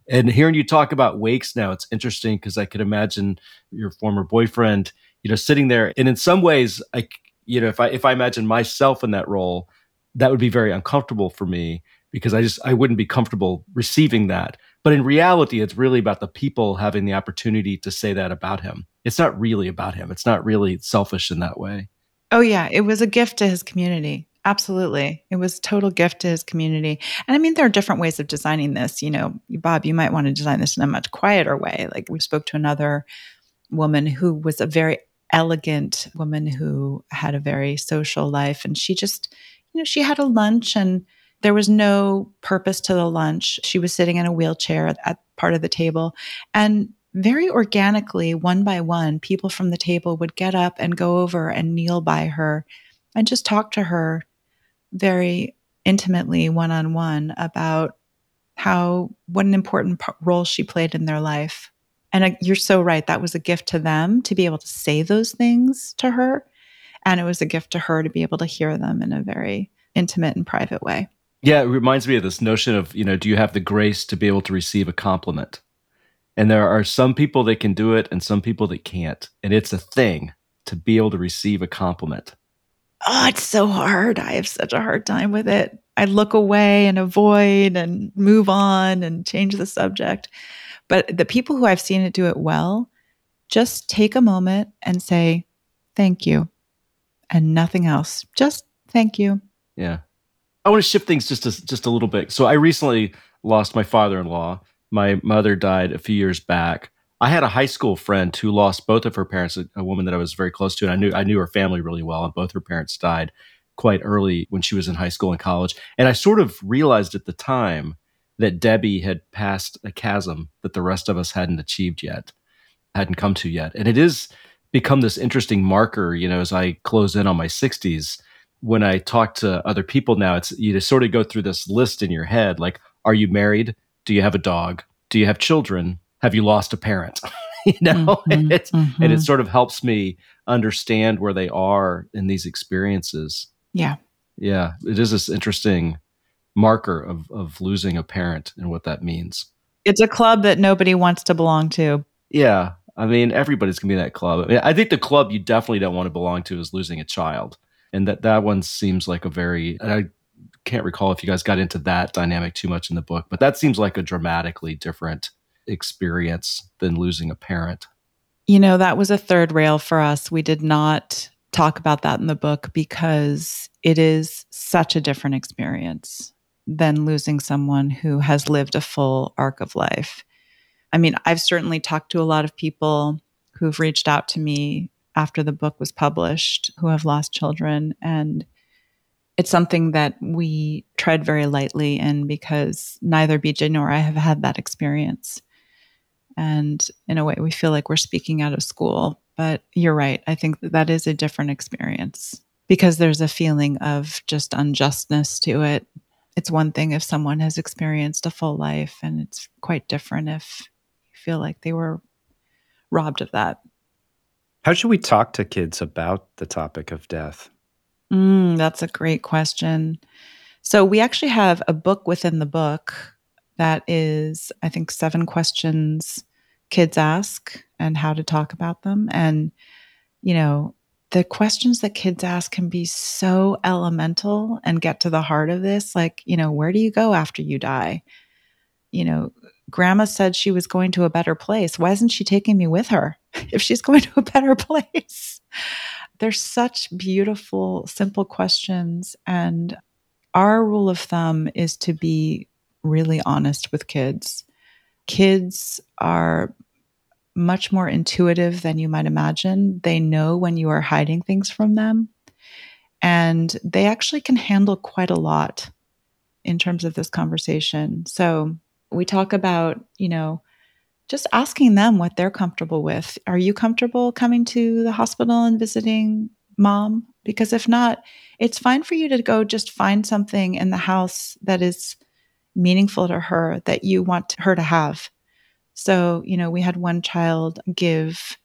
And hearing you talk about wakes now, it's interesting because I could imagine your former boyfriend, you know, sitting there. And in some ways, I, you know, if I if I imagine myself in that role, that would be very uncomfortable for me because I just I wouldn't be comfortable receiving that. But in reality, it's really about the people having the opportunity to say that about him. It's not really about him. It's not really selfish in that way. Oh yeah, it was a gift to his community. Absolutely. It was total gift to his community. And I mean there are different ways of designing this, you know, Bob, you might want to design this in a much quieter way. Like we spoke to another woman who was a very elegant woman who had a very social life and she just you know, she had a lunch and there was no purpose to the lunch. She was sitting in a wheelchair at, at part of the table. And very organically, one by one, people from the table would get up and go over and kneel by her and just talk to her very intimately, one on one, about how, what an important role she played in their life. And uh, you're so right. That was a gift to them to be able to say those things to her. And it was a gift to her to be able to hear them in a very intimate and private way. Yeah, it reminds me of this notion of, you know, do you have the grace to be able to receive a compliment? And there are some people that can do it and some people that can't. And it's a thing to be able to receive a compliment. Oh, it's so hard. I have such a hard time with it. I look away and avoid and move on and change the subject. But the people who I've seen it do it well, just take a moment and say, thank you, and nothing else. Just thank you. Yeah. I want to shift things just a, just a little bit. So I recently lost my father-in-law. My mother died a few years back. I had a high school friend who lost both of her parents, a, a woman that I was very close to, and I knew I knew her family really well, and both her parents died quite early when she was in high school and college. And I sort of realized at the time that Debbie had passed a chasm that the rest of us hadn't achieved yet, hadn't come to yet. And it is become this interesting marker, you know, as I close in on my 60s when I talk to other people now, it's you just sort of go through this list in your head like, are you married? Do you have a dog? Do you have children? Have you lost a parent? you know, mm-hmm, and, it, mm-hmm. and it sort of helps me understand where they are in these experiences. Yeah. Yeah. It is this interesting marker of, of losing a parent and what that means. It's a club that nobody wants to belong to. Yeah. I mean, everybody's going to be in that club. I, mean, I think the club you definitely don't want to belong to is losing a child and that that one seems like a very I can't recall if you guys got into that dynamic too much in the book, but that seems like a dramatically different experience than losing a parent. You know, that was a third rail for us. We did not talk about that in the book because it is such a different experience than losing someone who has lived a full arc of life. I mean, I've certainly talked to a lot of people who've reached out to me after the book was published who have lost children. And it's something that we tread very lightly in because neither BJ nor I have had that experience. And in a way, we feel like we're speaking out of school. But you're right. I think that, that is a different experience. because there's a feeling of just unjustness to it. It's one thing if someone has experienced a full life, and it's quite different if you feel like they were robbed of that. How should we talk to kids about the topic of death? Mm, that's a great question. So, we actually have a book within the book that is, I think, seven questions kids ask and how to talk about them. And, you know, the questions that kids ask can be so elemental and get to the heart of this. Like, you know, where do you go after you die? You know, grandma said she was going to a better place. Why isn't she taking me with her if she's going to a better place? There's such beautiful, simple questions. And our rule of thumb is to be really honest with kids. Kids are much more intuitive than you might imagine. They know when you are hiding things from them. And they actually can handle quite a lot in terms of this conversation. So we talk about, you know, just asking them what they're comfortable with. Are you comfortable coming to the hospital and visiting mom? Because if not, it's fine for you to go just find something in the house that is meaningful to her that you want her to have. So, you know, we had one child give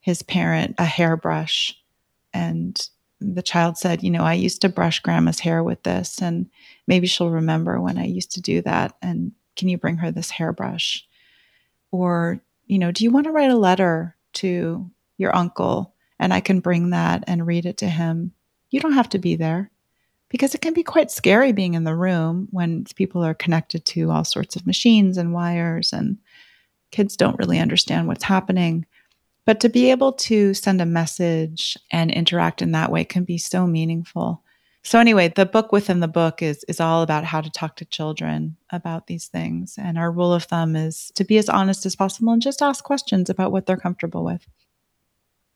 his parent a hairbrush, and the child said, You know, I used to brush grandma's hair with this, and maybe she'll remember when I used to do that. And can you bring her this hairbrush? Or, you know, do you want to write a letter to your uncle and I can bring that and read it to him? You don't have to be there because it can be quite scary being in the room when people are connected to all sorts of machines and wires and kids don't really understand what's happening. But to be able to send a message and interact in that way can be so meaningful. So anyway, the book within the book is is all about how to talk to children about these things. And our rule of thumb is to be as honest as possible and just ask questions about what they're comfortable with.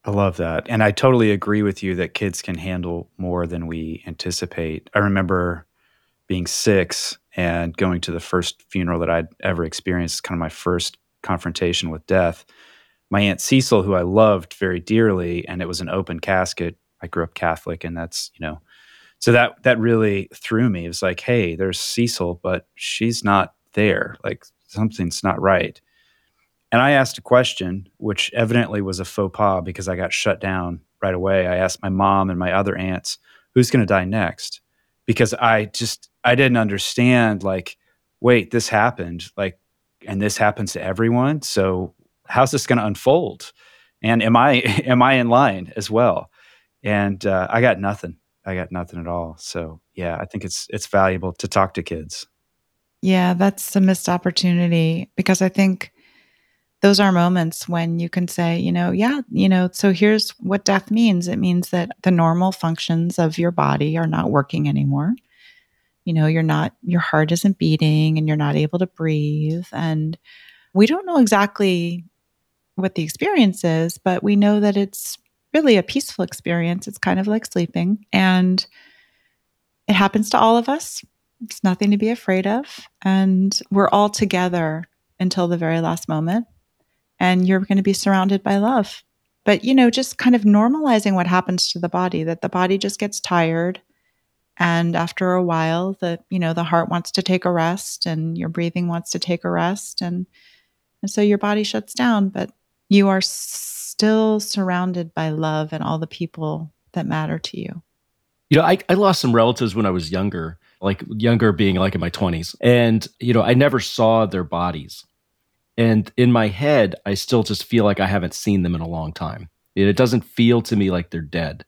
I love that. And I totally agree with you that kids can handle more than we anticipate. I remember being 6 and going to the first funeral that I'd ever experienced, kind of my first confrontation with death. My aunt Cecil, who I loved very dearly, and it was an open casket. I grew up Catholic, and that's you know, so that that really threw me. It was like, hey, there's Cecil, but she's not there. Like something's not right. And I asked a question, which evidently was a faux pas because I got shut down right away. I asked my mom and my other aunts, who's going to die next? Because I just I didn't understand. Like, wait, this happened. Like and this happens to everyone. So how's this going to unfold? And am I am I in line as well? And uh, I got nothing. I got nothing at all. So yeah, I think it's it's valuable to talk to kids. Yeah, that's a missed opportunity because I think those are moments when you can say, you know, yeah, you know, so here's what death means. It means that the normal functions of your body are not working anymore you know you're not your heart isn't beating and you're not able to breathe. And we don't know exactly what the experience is but we know that it's really a peaceful experience. It's kind of like sleeping and it happens to all of us. It's nothing to be afraid of. And we're all together until the very last moment. And you're going to be surrounded by love. But you know just kind of normalizing what happens to the body that the body just gets tired and after a while the you know the heart wants to take a rest and your breathing wants to take a rest. And and so your body shuts down but you are still surrounded by love and all the people that matter to you. You know i, I lost some relatives when i was younger like younger being like in my 20s and you know i never saw their bodies. And in my head i still just feel like i haven't seen them in a long time. It doesn't feel to me like they're dead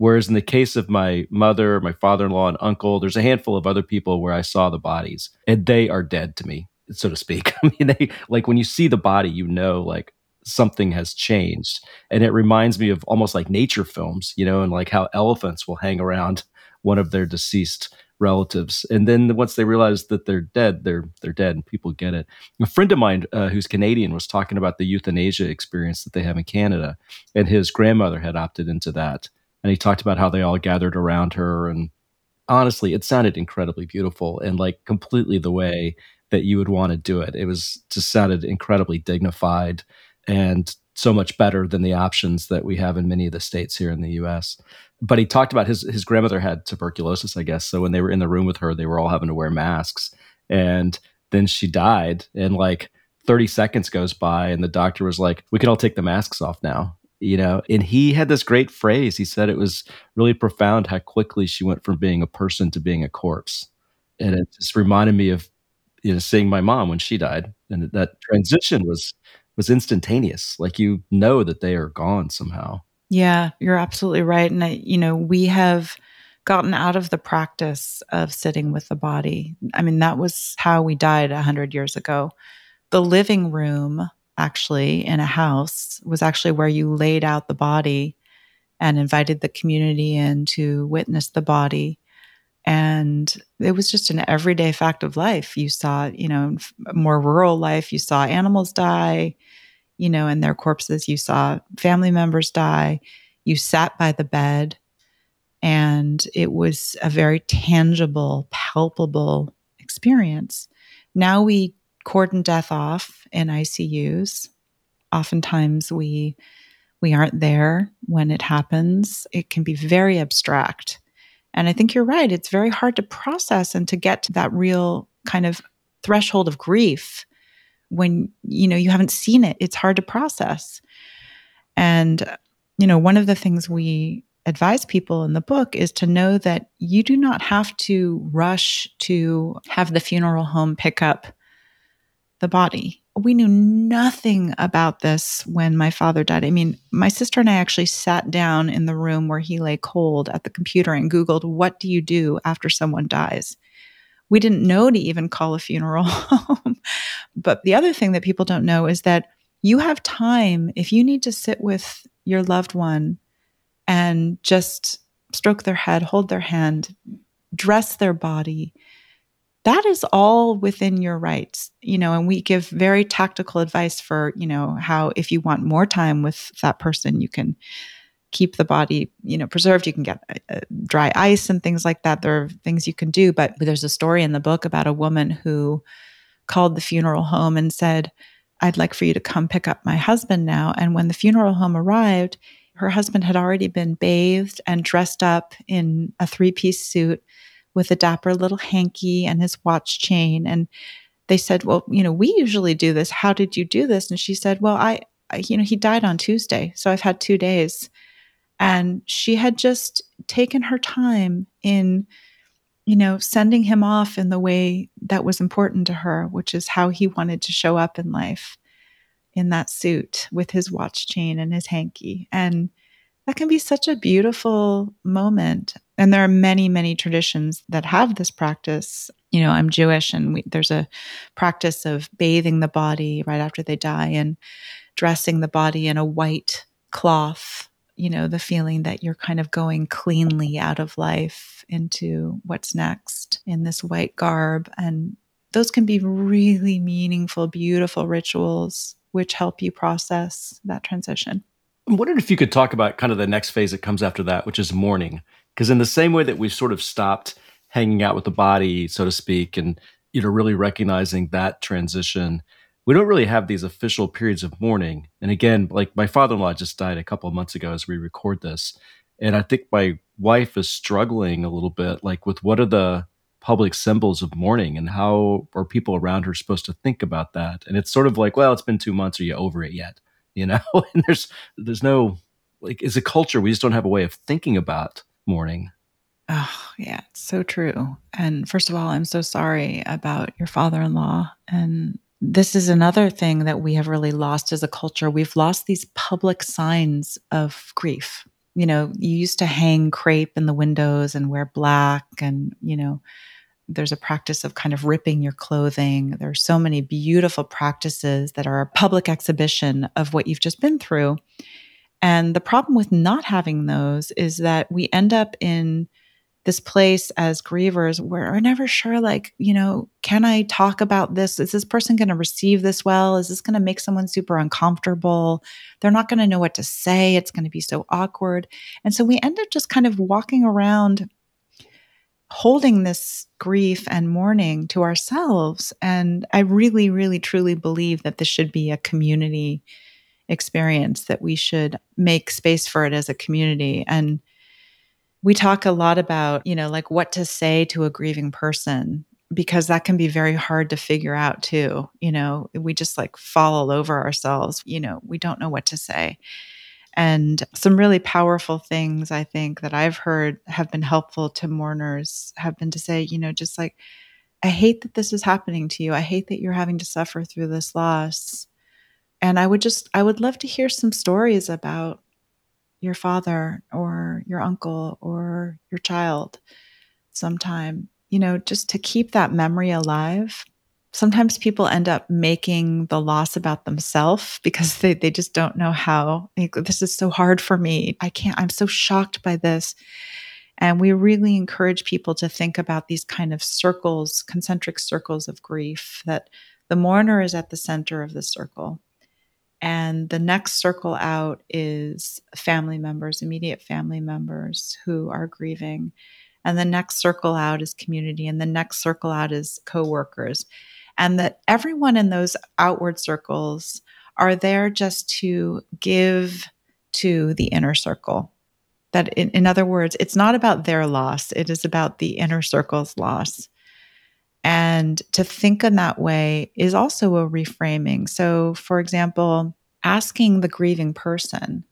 Whereas in the case of my mother, my father in law, and uncle, there's a handful of other people where I saw the bodies and they are dead to me, so to speak. I mean, they like when you see the body, you know, like something has changed. And it reminds me of almost like nature films, you know, and like how elephants will hang around one of their deceased relatives and then once they realize that they're dead they're they're dead and people get it a friend of mine uh, who's canadian was talking about the euthanasia experience that they have in canada and his grandmother had opted into that and he talked about how they all gathered around her and honestly it sounded incredibly beautiful and like completely the way that you would want to do it it was just sounded incredibly dignified and so much better than the options that we have in many of the states here in the US but he talked about his his grandmother had tuberculosis, I guess. So when they were in the room with her, they were all having to wear masks. And then she died, and like 30 seconds goes by, and the doctor was like, "We can all take the masks off now." You know, and he had this great phrase. He said it was really profound how quickly she went from being a person to being a corpse, and it just reminded me of you know seeing my mom when she died, and that transition was was instantaneous. Like you know that they are gone somehow. Yeah, you're absolutely right. And, I, you know, we have gotten out of the practice of sitting with the body. I mean, that was how we died 100 years ago. The living room, actually, in a house was actually where you laid out the body and invited the community in to witness the body. And it was just an everyday fact of life. You saw, you know, more rural life, you saw animals die you know, in their corpses. You saw family members die. You sat by the bed. And it was a very tangible, palpable experience. Now we cordon death off in ICUs. Oftentimes we we aren't there when it happens. It can be very abstract. And I think you're right. It's very hard to process and to get to that real kind of threshold of grief when you know you haven't seen it it's hard to process and you know one of the things we advise people in the book is to know that you do not have to rush to have the funeral home pick up the body we knew nothing about this when my father died. I mean, my sister and I actually sat down in the room where he lay cold at the computer and Googled, What do you do after someone dies? we didn't know to even call a funeral home. but the other thing that people don't know is that you have time if you need to sit with your loved one and just stroke their head, hold their hand, dress their body. That is all within your rights, you know, and we give very tactical advice for, you know, how if you want more time with that person, you can keep the body, you know, preserved. You can get uh, dry ice and things like that. There are things you can do. But there's a story in the book about a woman who called the funeral home and said, I'd like for you to come pick up my husband now. And when the funeral home arrived, her husband had already been bathed and dressed up in a three piece suit with a dapper little hanky and his watch chain. And they said, Well, you know, we usually do this. How did you do this? And she said, Well, I, I you know, he died on Tuesday. So I've had two days and she had just taken her time in you know sending him off in the way that was important to her which is how he wanted to show up in life in that suit with his watch chain and his hanky and that can be such a beautiful moment and there are many many traditions that have this practice you know i'm jewish and we, there's a practice of bathing the body right after they die and dressing the body in a white cloth you know, the feeling that you're kind of going cleanly out of life into what's next in this white garb. And those can be really meaningful, beautiful rituals which help you process that transition. I'm wondering if you could talk about kind of the next phase that comes after that, which is mourning. Because in the same way that we've sort of stopped hanging out with the body, so to speak, and you know, really recognizing that transition, we don't really have these official periods of mourning. And again, like my father in law just died a couple of months ago as we record this. And I think my wife is struggling a little bit, like with what are the public symbols of mourning and how are people around her supposed to think about that? And it's sort of like, well, it's been two months. Are you over it yet? You know, and there's there's no like as a culture, we just don't have a way of thinking about mourning. Oh, yeah, it's so true. And first of all, I'm so sorry about your father in law. And this is another thing that we have really lost as a culture. We've lost these public signs of grief. You know, you used to hang crepe in the windows and wear black, and, you know, there's a practice of kind of ripping your clothing. There are so many beautiful practices that are a public exhibition of what you've just been through. And the problem with not having those is that we end up in this place as grievers where we're never sure like you know can i talk about this? Is this person going to receive this well? Is this going to make someone super uncomfortable? They're not going to know what to say. It's going to be so awkward. And so we end up just kind of walking around holding this grief and mourning to ourselves. And i really really truly believe that this should be a community experience that we should make space for it as a community and we talk a lot about, you know, like what to say to a grieving person because that can be very hard to figure out too. You know, we just like fall all over ourselves. You know, we don't know what to say. And some really powerful things I think that I've heard have been helpful to mourners have been to say, you know, just like, I hate that this is happening to you. I hate that you're having to suffer through this loss. And I would just, I would love to hear some stories about your father or your uncle or your child sometime, you know, just to keep that memory alive. Sometimes people end up making the loss about themselves because they, they just don't know how. Like, this is so hard for me. I can't i'm so shocked by this. And we really encourage people to think about these kind of circles concentric circles of grief that the mourner is at the center of the circle and the next circle out is family members immediate family members who are grieving and the next circle out is community and the next circle out is coworkers and that everyone in those outward circles are there just to give to the inner circle. That, in, in other words, it's not about their loss, it is about the inner circle's loss. And to think in that way is also a reframing. So, for example, asking the grieving person,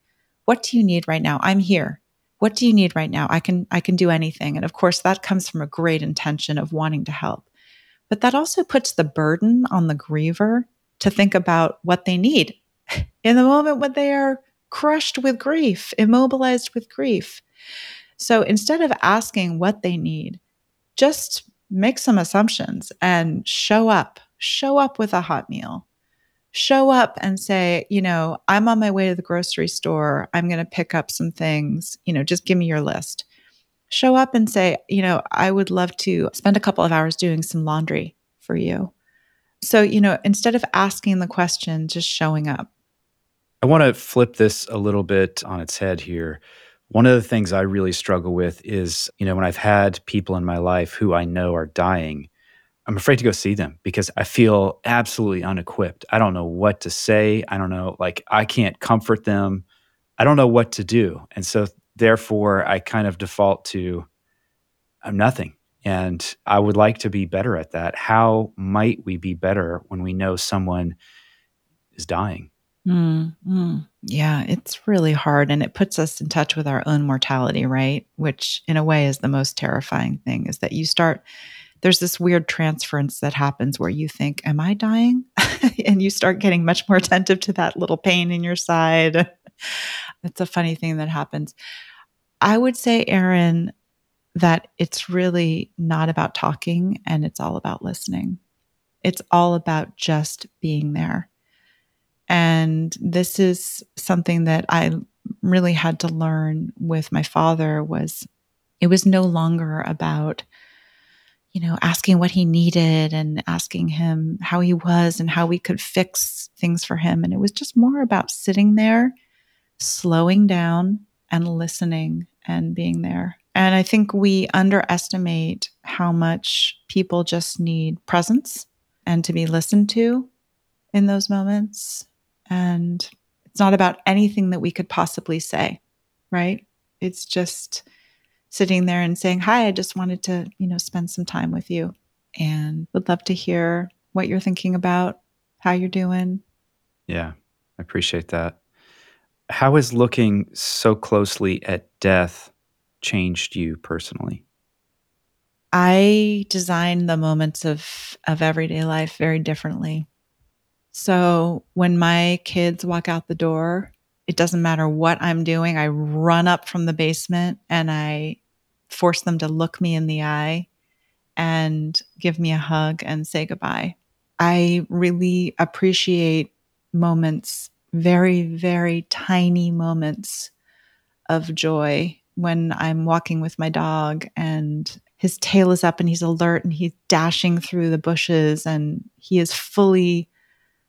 what do you need right now? I'm here. What do you need right now? I can I can do anything. And of course that comes from a great intention of wanting to help. But that also puts the burden on the griever to think about what they need in the moment when they are crushed with grief, immobilized with grief. So instead of asking what they need, just make some assumptions and show up. Show up with a hot meal. Show up and say, you know, I'm on my way to the grocery store. I'm going to pick up some things. You know, just give me your list show up and say, you know, I would love to spend a couple of hours doing some laundry for you. So, you know, instead of asking the question, just showing up. I want to flip this a little bit on its head here. One of the things I really struggle with is, you know, when I've had people in my life who I know are dying, I'm afraid to go see them because I feel absolutely unequipped. I don't know what to say. I don't know, like, I can't comfort them. I don't know what to do. And so therefore I kind of default to I'm nothing. And I would like to be better at that. How might we be better when we know someone is dying? Mm, Yeah, it's really hard. And it puts us in touch with our own mortality, right? Which, in a way, is the most terrifying thing is that you start, there's this weird transference that happens where you think, Am I dying? and you start getting much more attentive to that little pain in your side. it's a funny thing that happens. I would say, Aaron, that it's really not about talking and it's all about listening. It's all about just being there. And this is something that I really had to learn with my father was it was no longer about you know asking what he needed and asking him how he was and how we could fix things for him and it was just more about sitting there slowing down and listening and being there. And I think we underestimate how much people just need presence and to be listened to in those moments. And it's not about anything that we could possibly say, right? It's just sitting there and saying, Hi, I just wanted to, you know, spend some time with you and would love to hear what you're thinking about, how you're doing. Yeah, I appreciate that. How has looking so closely at death changed you personally? I design the moments of of everyday life very differently. So when my kids walk out the door, it doesn't matter what I'm doing. I run up from the basement and I force them to look me in the eye and give me a hug and say goodbye. I really appreciate moments very, very tiny moments of joy when I'm walking with my dog and his tail is up and he's alert and he's dashing through the bushes and he is fully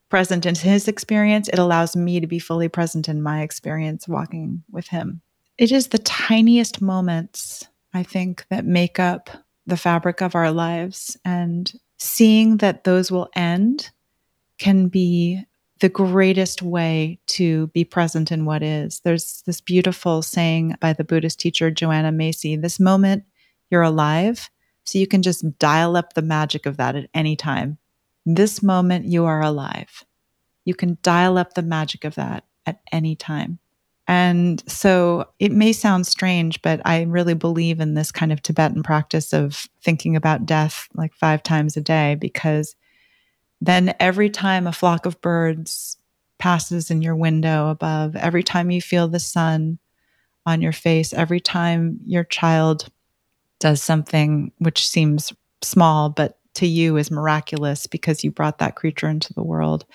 present in his experience. It allows me to be fully present in my experience walking with him. It is the tiniest moments, I think, that make up the fabric of our lives. And seeing that those will end can be the greatest way to be present in what is. There's this beautiful saying by the Buddhist teacher Joanna Macy this moment you're alive, so you can just dial up the magic of that at any time. This moment you are alive. You can dial up the magic of that at any time. And so it may sound strange, but I really believe in this kind of Tibetan practice of thinking about death like five times a day because then every time a flock of birds passes in your window above, every time you feel the sun on your face, every time your child does something which seems small, but to you is miraculous because you brought that creature into the world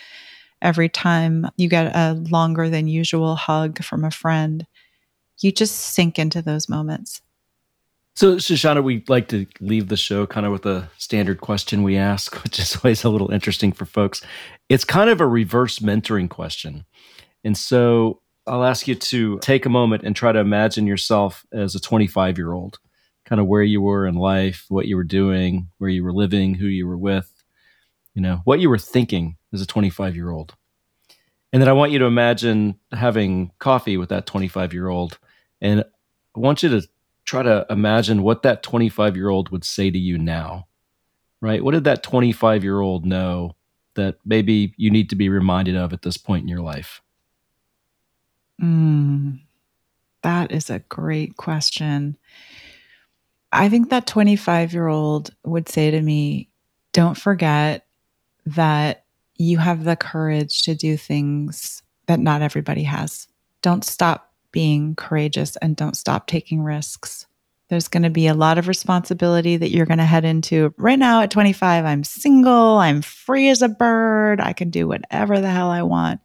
every time you get a longer than usual hug from a friend, you just sink into those moments. So, Shoshana, we'd like to leave the show kind of with a standard question we ask, which is always a little interesting for folks. It's kind of a reverse mentoring question. And so I'll ask you to take a moment and try to imagine yourself as a 25 year old, kind of where you were in life, what you were doing, where you were living, who you were with, you know, what you were thinking as a 25 year old. And then I want you to imagine having coffee with that 25 year old. And I want you to try to imagine what that 25 year old would say to you now, right? What did that 25 year old know that maybe you need to be reminded of at this point in your life? Mm, that is a great question. I think that 25 year old would say to me, don't forget that you have the courage to do things that not everybody has. Don't stop being courageous and don't stop taking risks. There's going to be a lot of responsibility that you're going to head into. Right now at 25, I'm single, I'm free as a bird, I can do whatever the hell I want.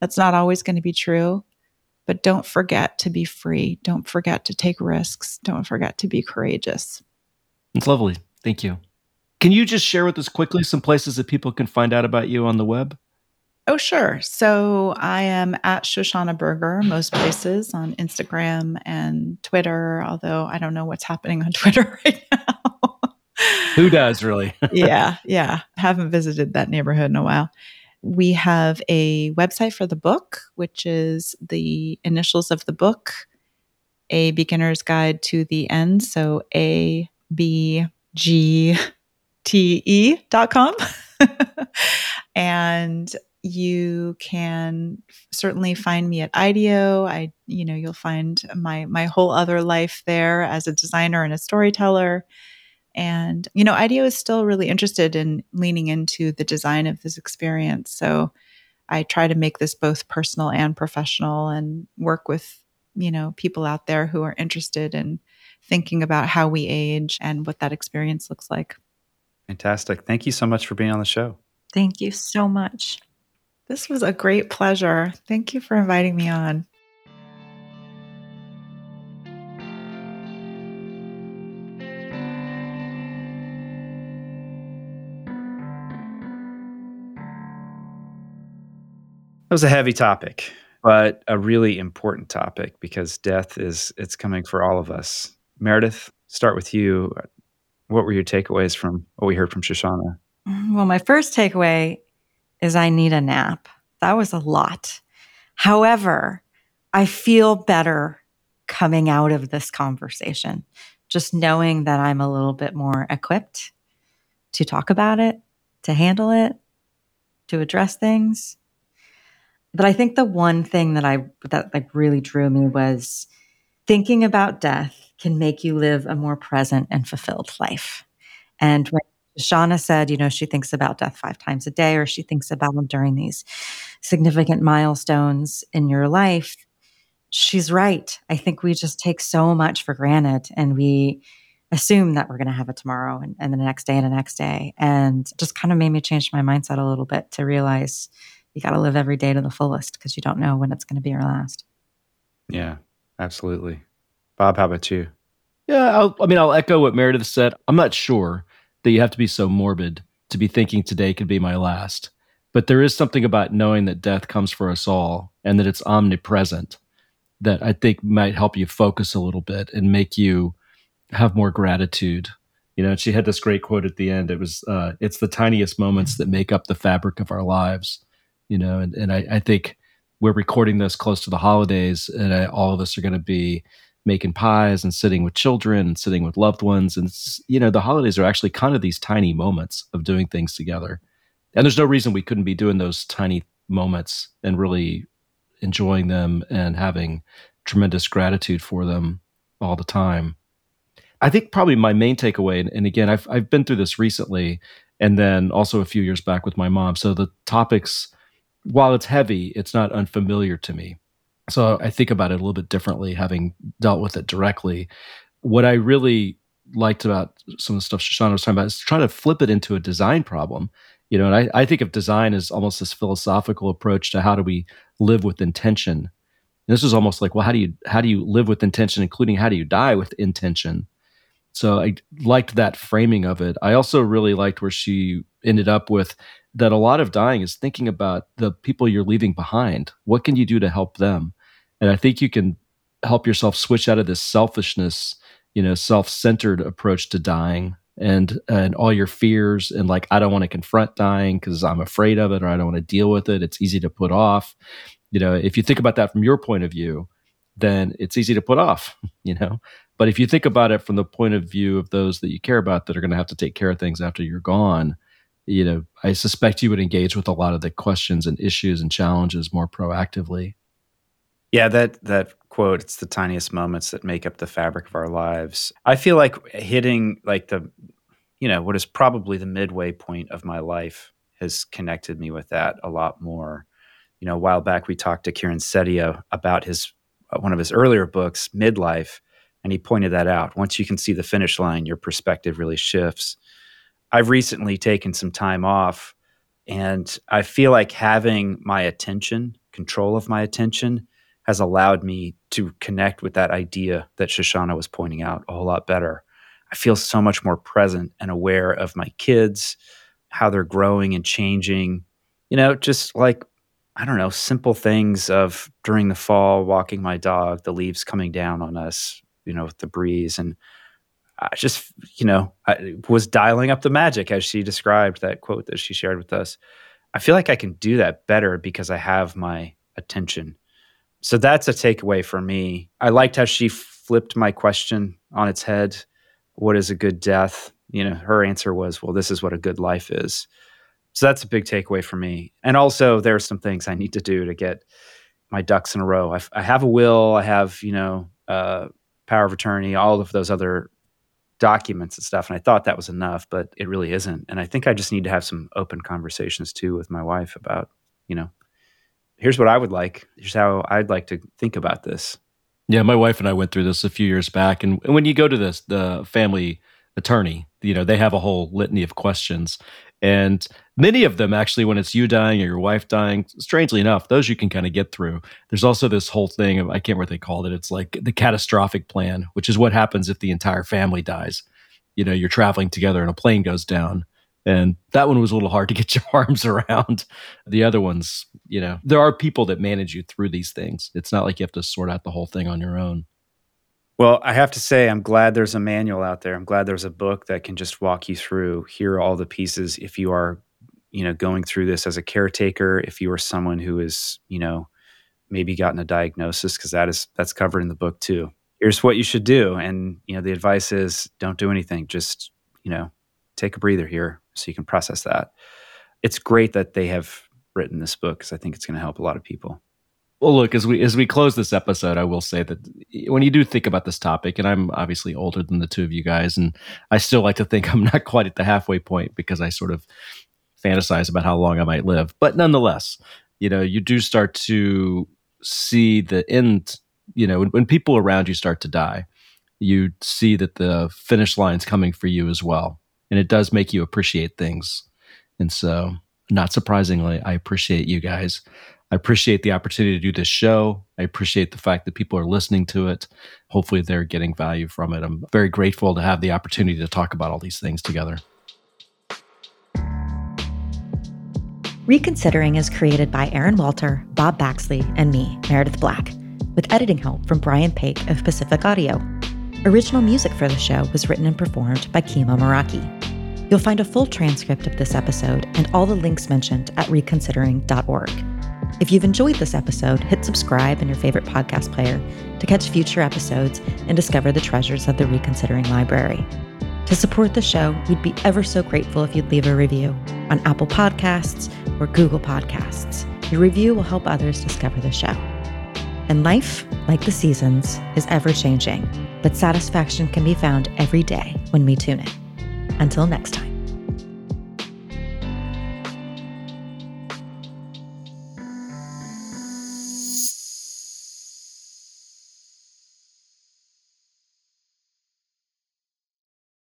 That's not always going to be true. But don't forget to be free. Don't forget to take risks. Don't forget to be courageous. It's lovely. Thank you. Can you just share with us quickly some places that people can find out about you on the web? Oh, sure. So I am at Shoshana Berger most places on Instagram and Twitter, although I don't know what's happening on Twitter right now. Who does really? yeah, yeah. Haven't visited that neighborhood in a while. We have a website for the book, which is the initials of the book, A Beginner's Guide to the End. So A B G T E dot com. and you can certainly find me at IDEO. I, you know, you'll find my my whole other life there as a designer and a storyteller. And, you know, IDEO is still really interested in leaning into the design of this experience. So I try to make this both personal and professional and work with, you know, people out there who are interested in thinking about how we age and what that experience looks like. Fantastic. Thank you so much for being on the show. Thank you so much. This was a great pleasure. Thank you for inviting me on. That was a heavy topic, but a really important topic because death is it's coming for all of us. Meredith, start with you. What were your takeaways from what we heard from Shoshana? Well, my first takeaway is I need a nap. That was a lot. However, I feel better coming out of this conversation, just knowing that I'm a little bit more equipped to talk about it, to handle it, to address things. But I think the one thing that I that like really drew me was thinking about death can make you live a more present and fulfilled life. And when Shauna said, you know, she thinks about death five times a day, or she thinks about them during these significant milestones in your life. She's right. I think we just take so much for granted and we assume that we're going to have it tomorrow and, and the next day and the next day. And just kind of made me change my mindset a little bit to realize you got to live every day to the fullest because you don't know when it's going to be your last. Yeah, absolutely. Bob, how about you? Yeah, I'll, I mean, I'll echo what Meredith said. I'm not sure that you have to be so morbid to be thinking today could be my last. But there is something about knowing that death comes for us all and that it's omnipresent that I think might help you focus a little bit and make you have more gratitude. You know, she had this great quote at the end. It was, uh, "It's the tiniest moments that make up the fabric of our lives." You know, and, and I, I think we're recording this close to the holidays, and I, all of us are going to be making pies and sitting with children and sitting with loved ones. And, you know, the holidays are actually kind of these tiny moments of doing things together. And there's no reason we couldn't be doing those tiny moments and really enjoying them and having tremendous gratitude for them all the time. I think probably my main takeaway, and again, I've, I've been through this recently and then also a few years back with my mom. So the topics while it's heavy, it's not unfamiliar to me. So I think about it a little bit differently, having dealt with it directly. What I really liked about some of the stuff Shoshana was talking about is trying to flip it into a design problem. You know, and I, I think of design as almost this philosophical approach to how do we live with intention. And this is almost like, well, how do you how do you live with intention, including how do you die with intention? So I liked that framing of it. I also really liked where she ended up with that a lot of dying is thinking about the people you're leaving behind. What can you do to help them? And I think you can help yourself switch out of this selfishness, you know, self-centered approach to dying and and all your fears and like I don't want to confront dying because I'm afraid of it or I don't want to deal with it. It's easy to put off. You know, if you think about that from your point of view, then it's easy to put off, you know. But if you think about it from the point of view of those that you care about that are going to have to take care of things after you're gone, you know, I suspect you would engage with a lot of the questions and issues and challenges more proactively. Yeah, that that quote, it's the tiniest moments that make up the fabric of our lives. I feel like hitting like the you know, what is probably the midway point of my life has connected me with that a lot more. You know, a while back we talked to Kieran Setiya about his uh, one of his earlier books, Midlife, and he pointed that out. Once you can see the finish line, your perspective really shifts. I've recently taken some time off and I feel like having my attention, control of my attention, has allowed me to connect with that idea that Shoshana was pointing out a whole lot better. I feel so much more present and aware of my kids, how they're growing and changing. You know, just like, I don't know, simple things of during the fall, walking my dog, the leaves coming down on us, you know, with the breeze. And I just, you know, I was dialing up the magic as she described that quote that she shared with us. I feel like I can do that better because I have my attention. So that's a takeaway for me. I liked how she flipped my question on its head. What is a good death? You know, her answer was, well, this is what a good life is. So that's a big takeaway for me. And also, there are some things I need to do to get my ducks in a row. I, I have a will, I have, you know, uh, power of attorney, all of those other documents and stuff. And I thought that was enough, but it really isn't. And I think I just need to have some open conversations too with my wife about, you know, here's what I would like. Here's how I'd like to think about this. Yeah, my wife and I went through this a few years back. And when you go to this, the family attorney, you know, they have a whole litany of questions. And many of them, actually, when it's you dying or your wife dying, strangely enough, those you can kind of get through. There's also this whole thing of, I can't remember what they called it. It's like the catastrophic plan, which is what happens if the entire family dies. You know, you're traveling together and a plane goes down. And that one was a little hard to get your arms around. The other ones, you know, there are people that manage you through these things. It's not like you have to sort out the whole thing on your own. Well, I have to say, I'm glad there's a manual out there. I'm glad there's a book that can just walk you through. Here are all the pieces. If you are, you know, going through this as a caretaker, if you are someone who is, you know, maybe gotten a diagnosis, because that is that's covered in the book too. Here's what you should do, and you know, the advice is don't do anything. Just you know, take a breather here so you can process that. It's great that they have written this book because I think it's going to help a lot of people. Well, look, as we as we close this episode, I will say that when you do think about this topic, and I'm obviously older than the two of you guys, and I still like to think I'm not quite at the halfway point because I sort of fantasize about how long I might live. But nonetheless, you know, you do start to see the end. You know, when, when people around you start to die, you see that the finish line's coming for you as well, and it does make you appreciate things. And so, not surprisingly, I appreciate you guys. I appreciate the opportunity to do this show. I appreciate the fact that people are listening to it. Hopefully, they're getting value from it. I'm very grateful to have the opportunity to talk about all these things together. Reconsidering is created by Aaron Walter, Bob Baxley, and me, Meredith Black, with editing help from Brian Paik of Pacific Audio. Original music for the show was written and performed by Kimo Meraki. You'll find a full transcript of this episode and all the links mentioned at reconsidering.org. If you've enjoyed this episode, hit subscribe in your favorite podcast player to catch future episodes and discover the treasures of the Reconsidering Library. To support the show, we'd be ever so grateful if you'd leave a review on Apple Podcasts or Google Podcasts. Your review will help others discover the show. And life, like the seasons, is ever changing, but satisfaction can be found every day when we tune in. Until next time.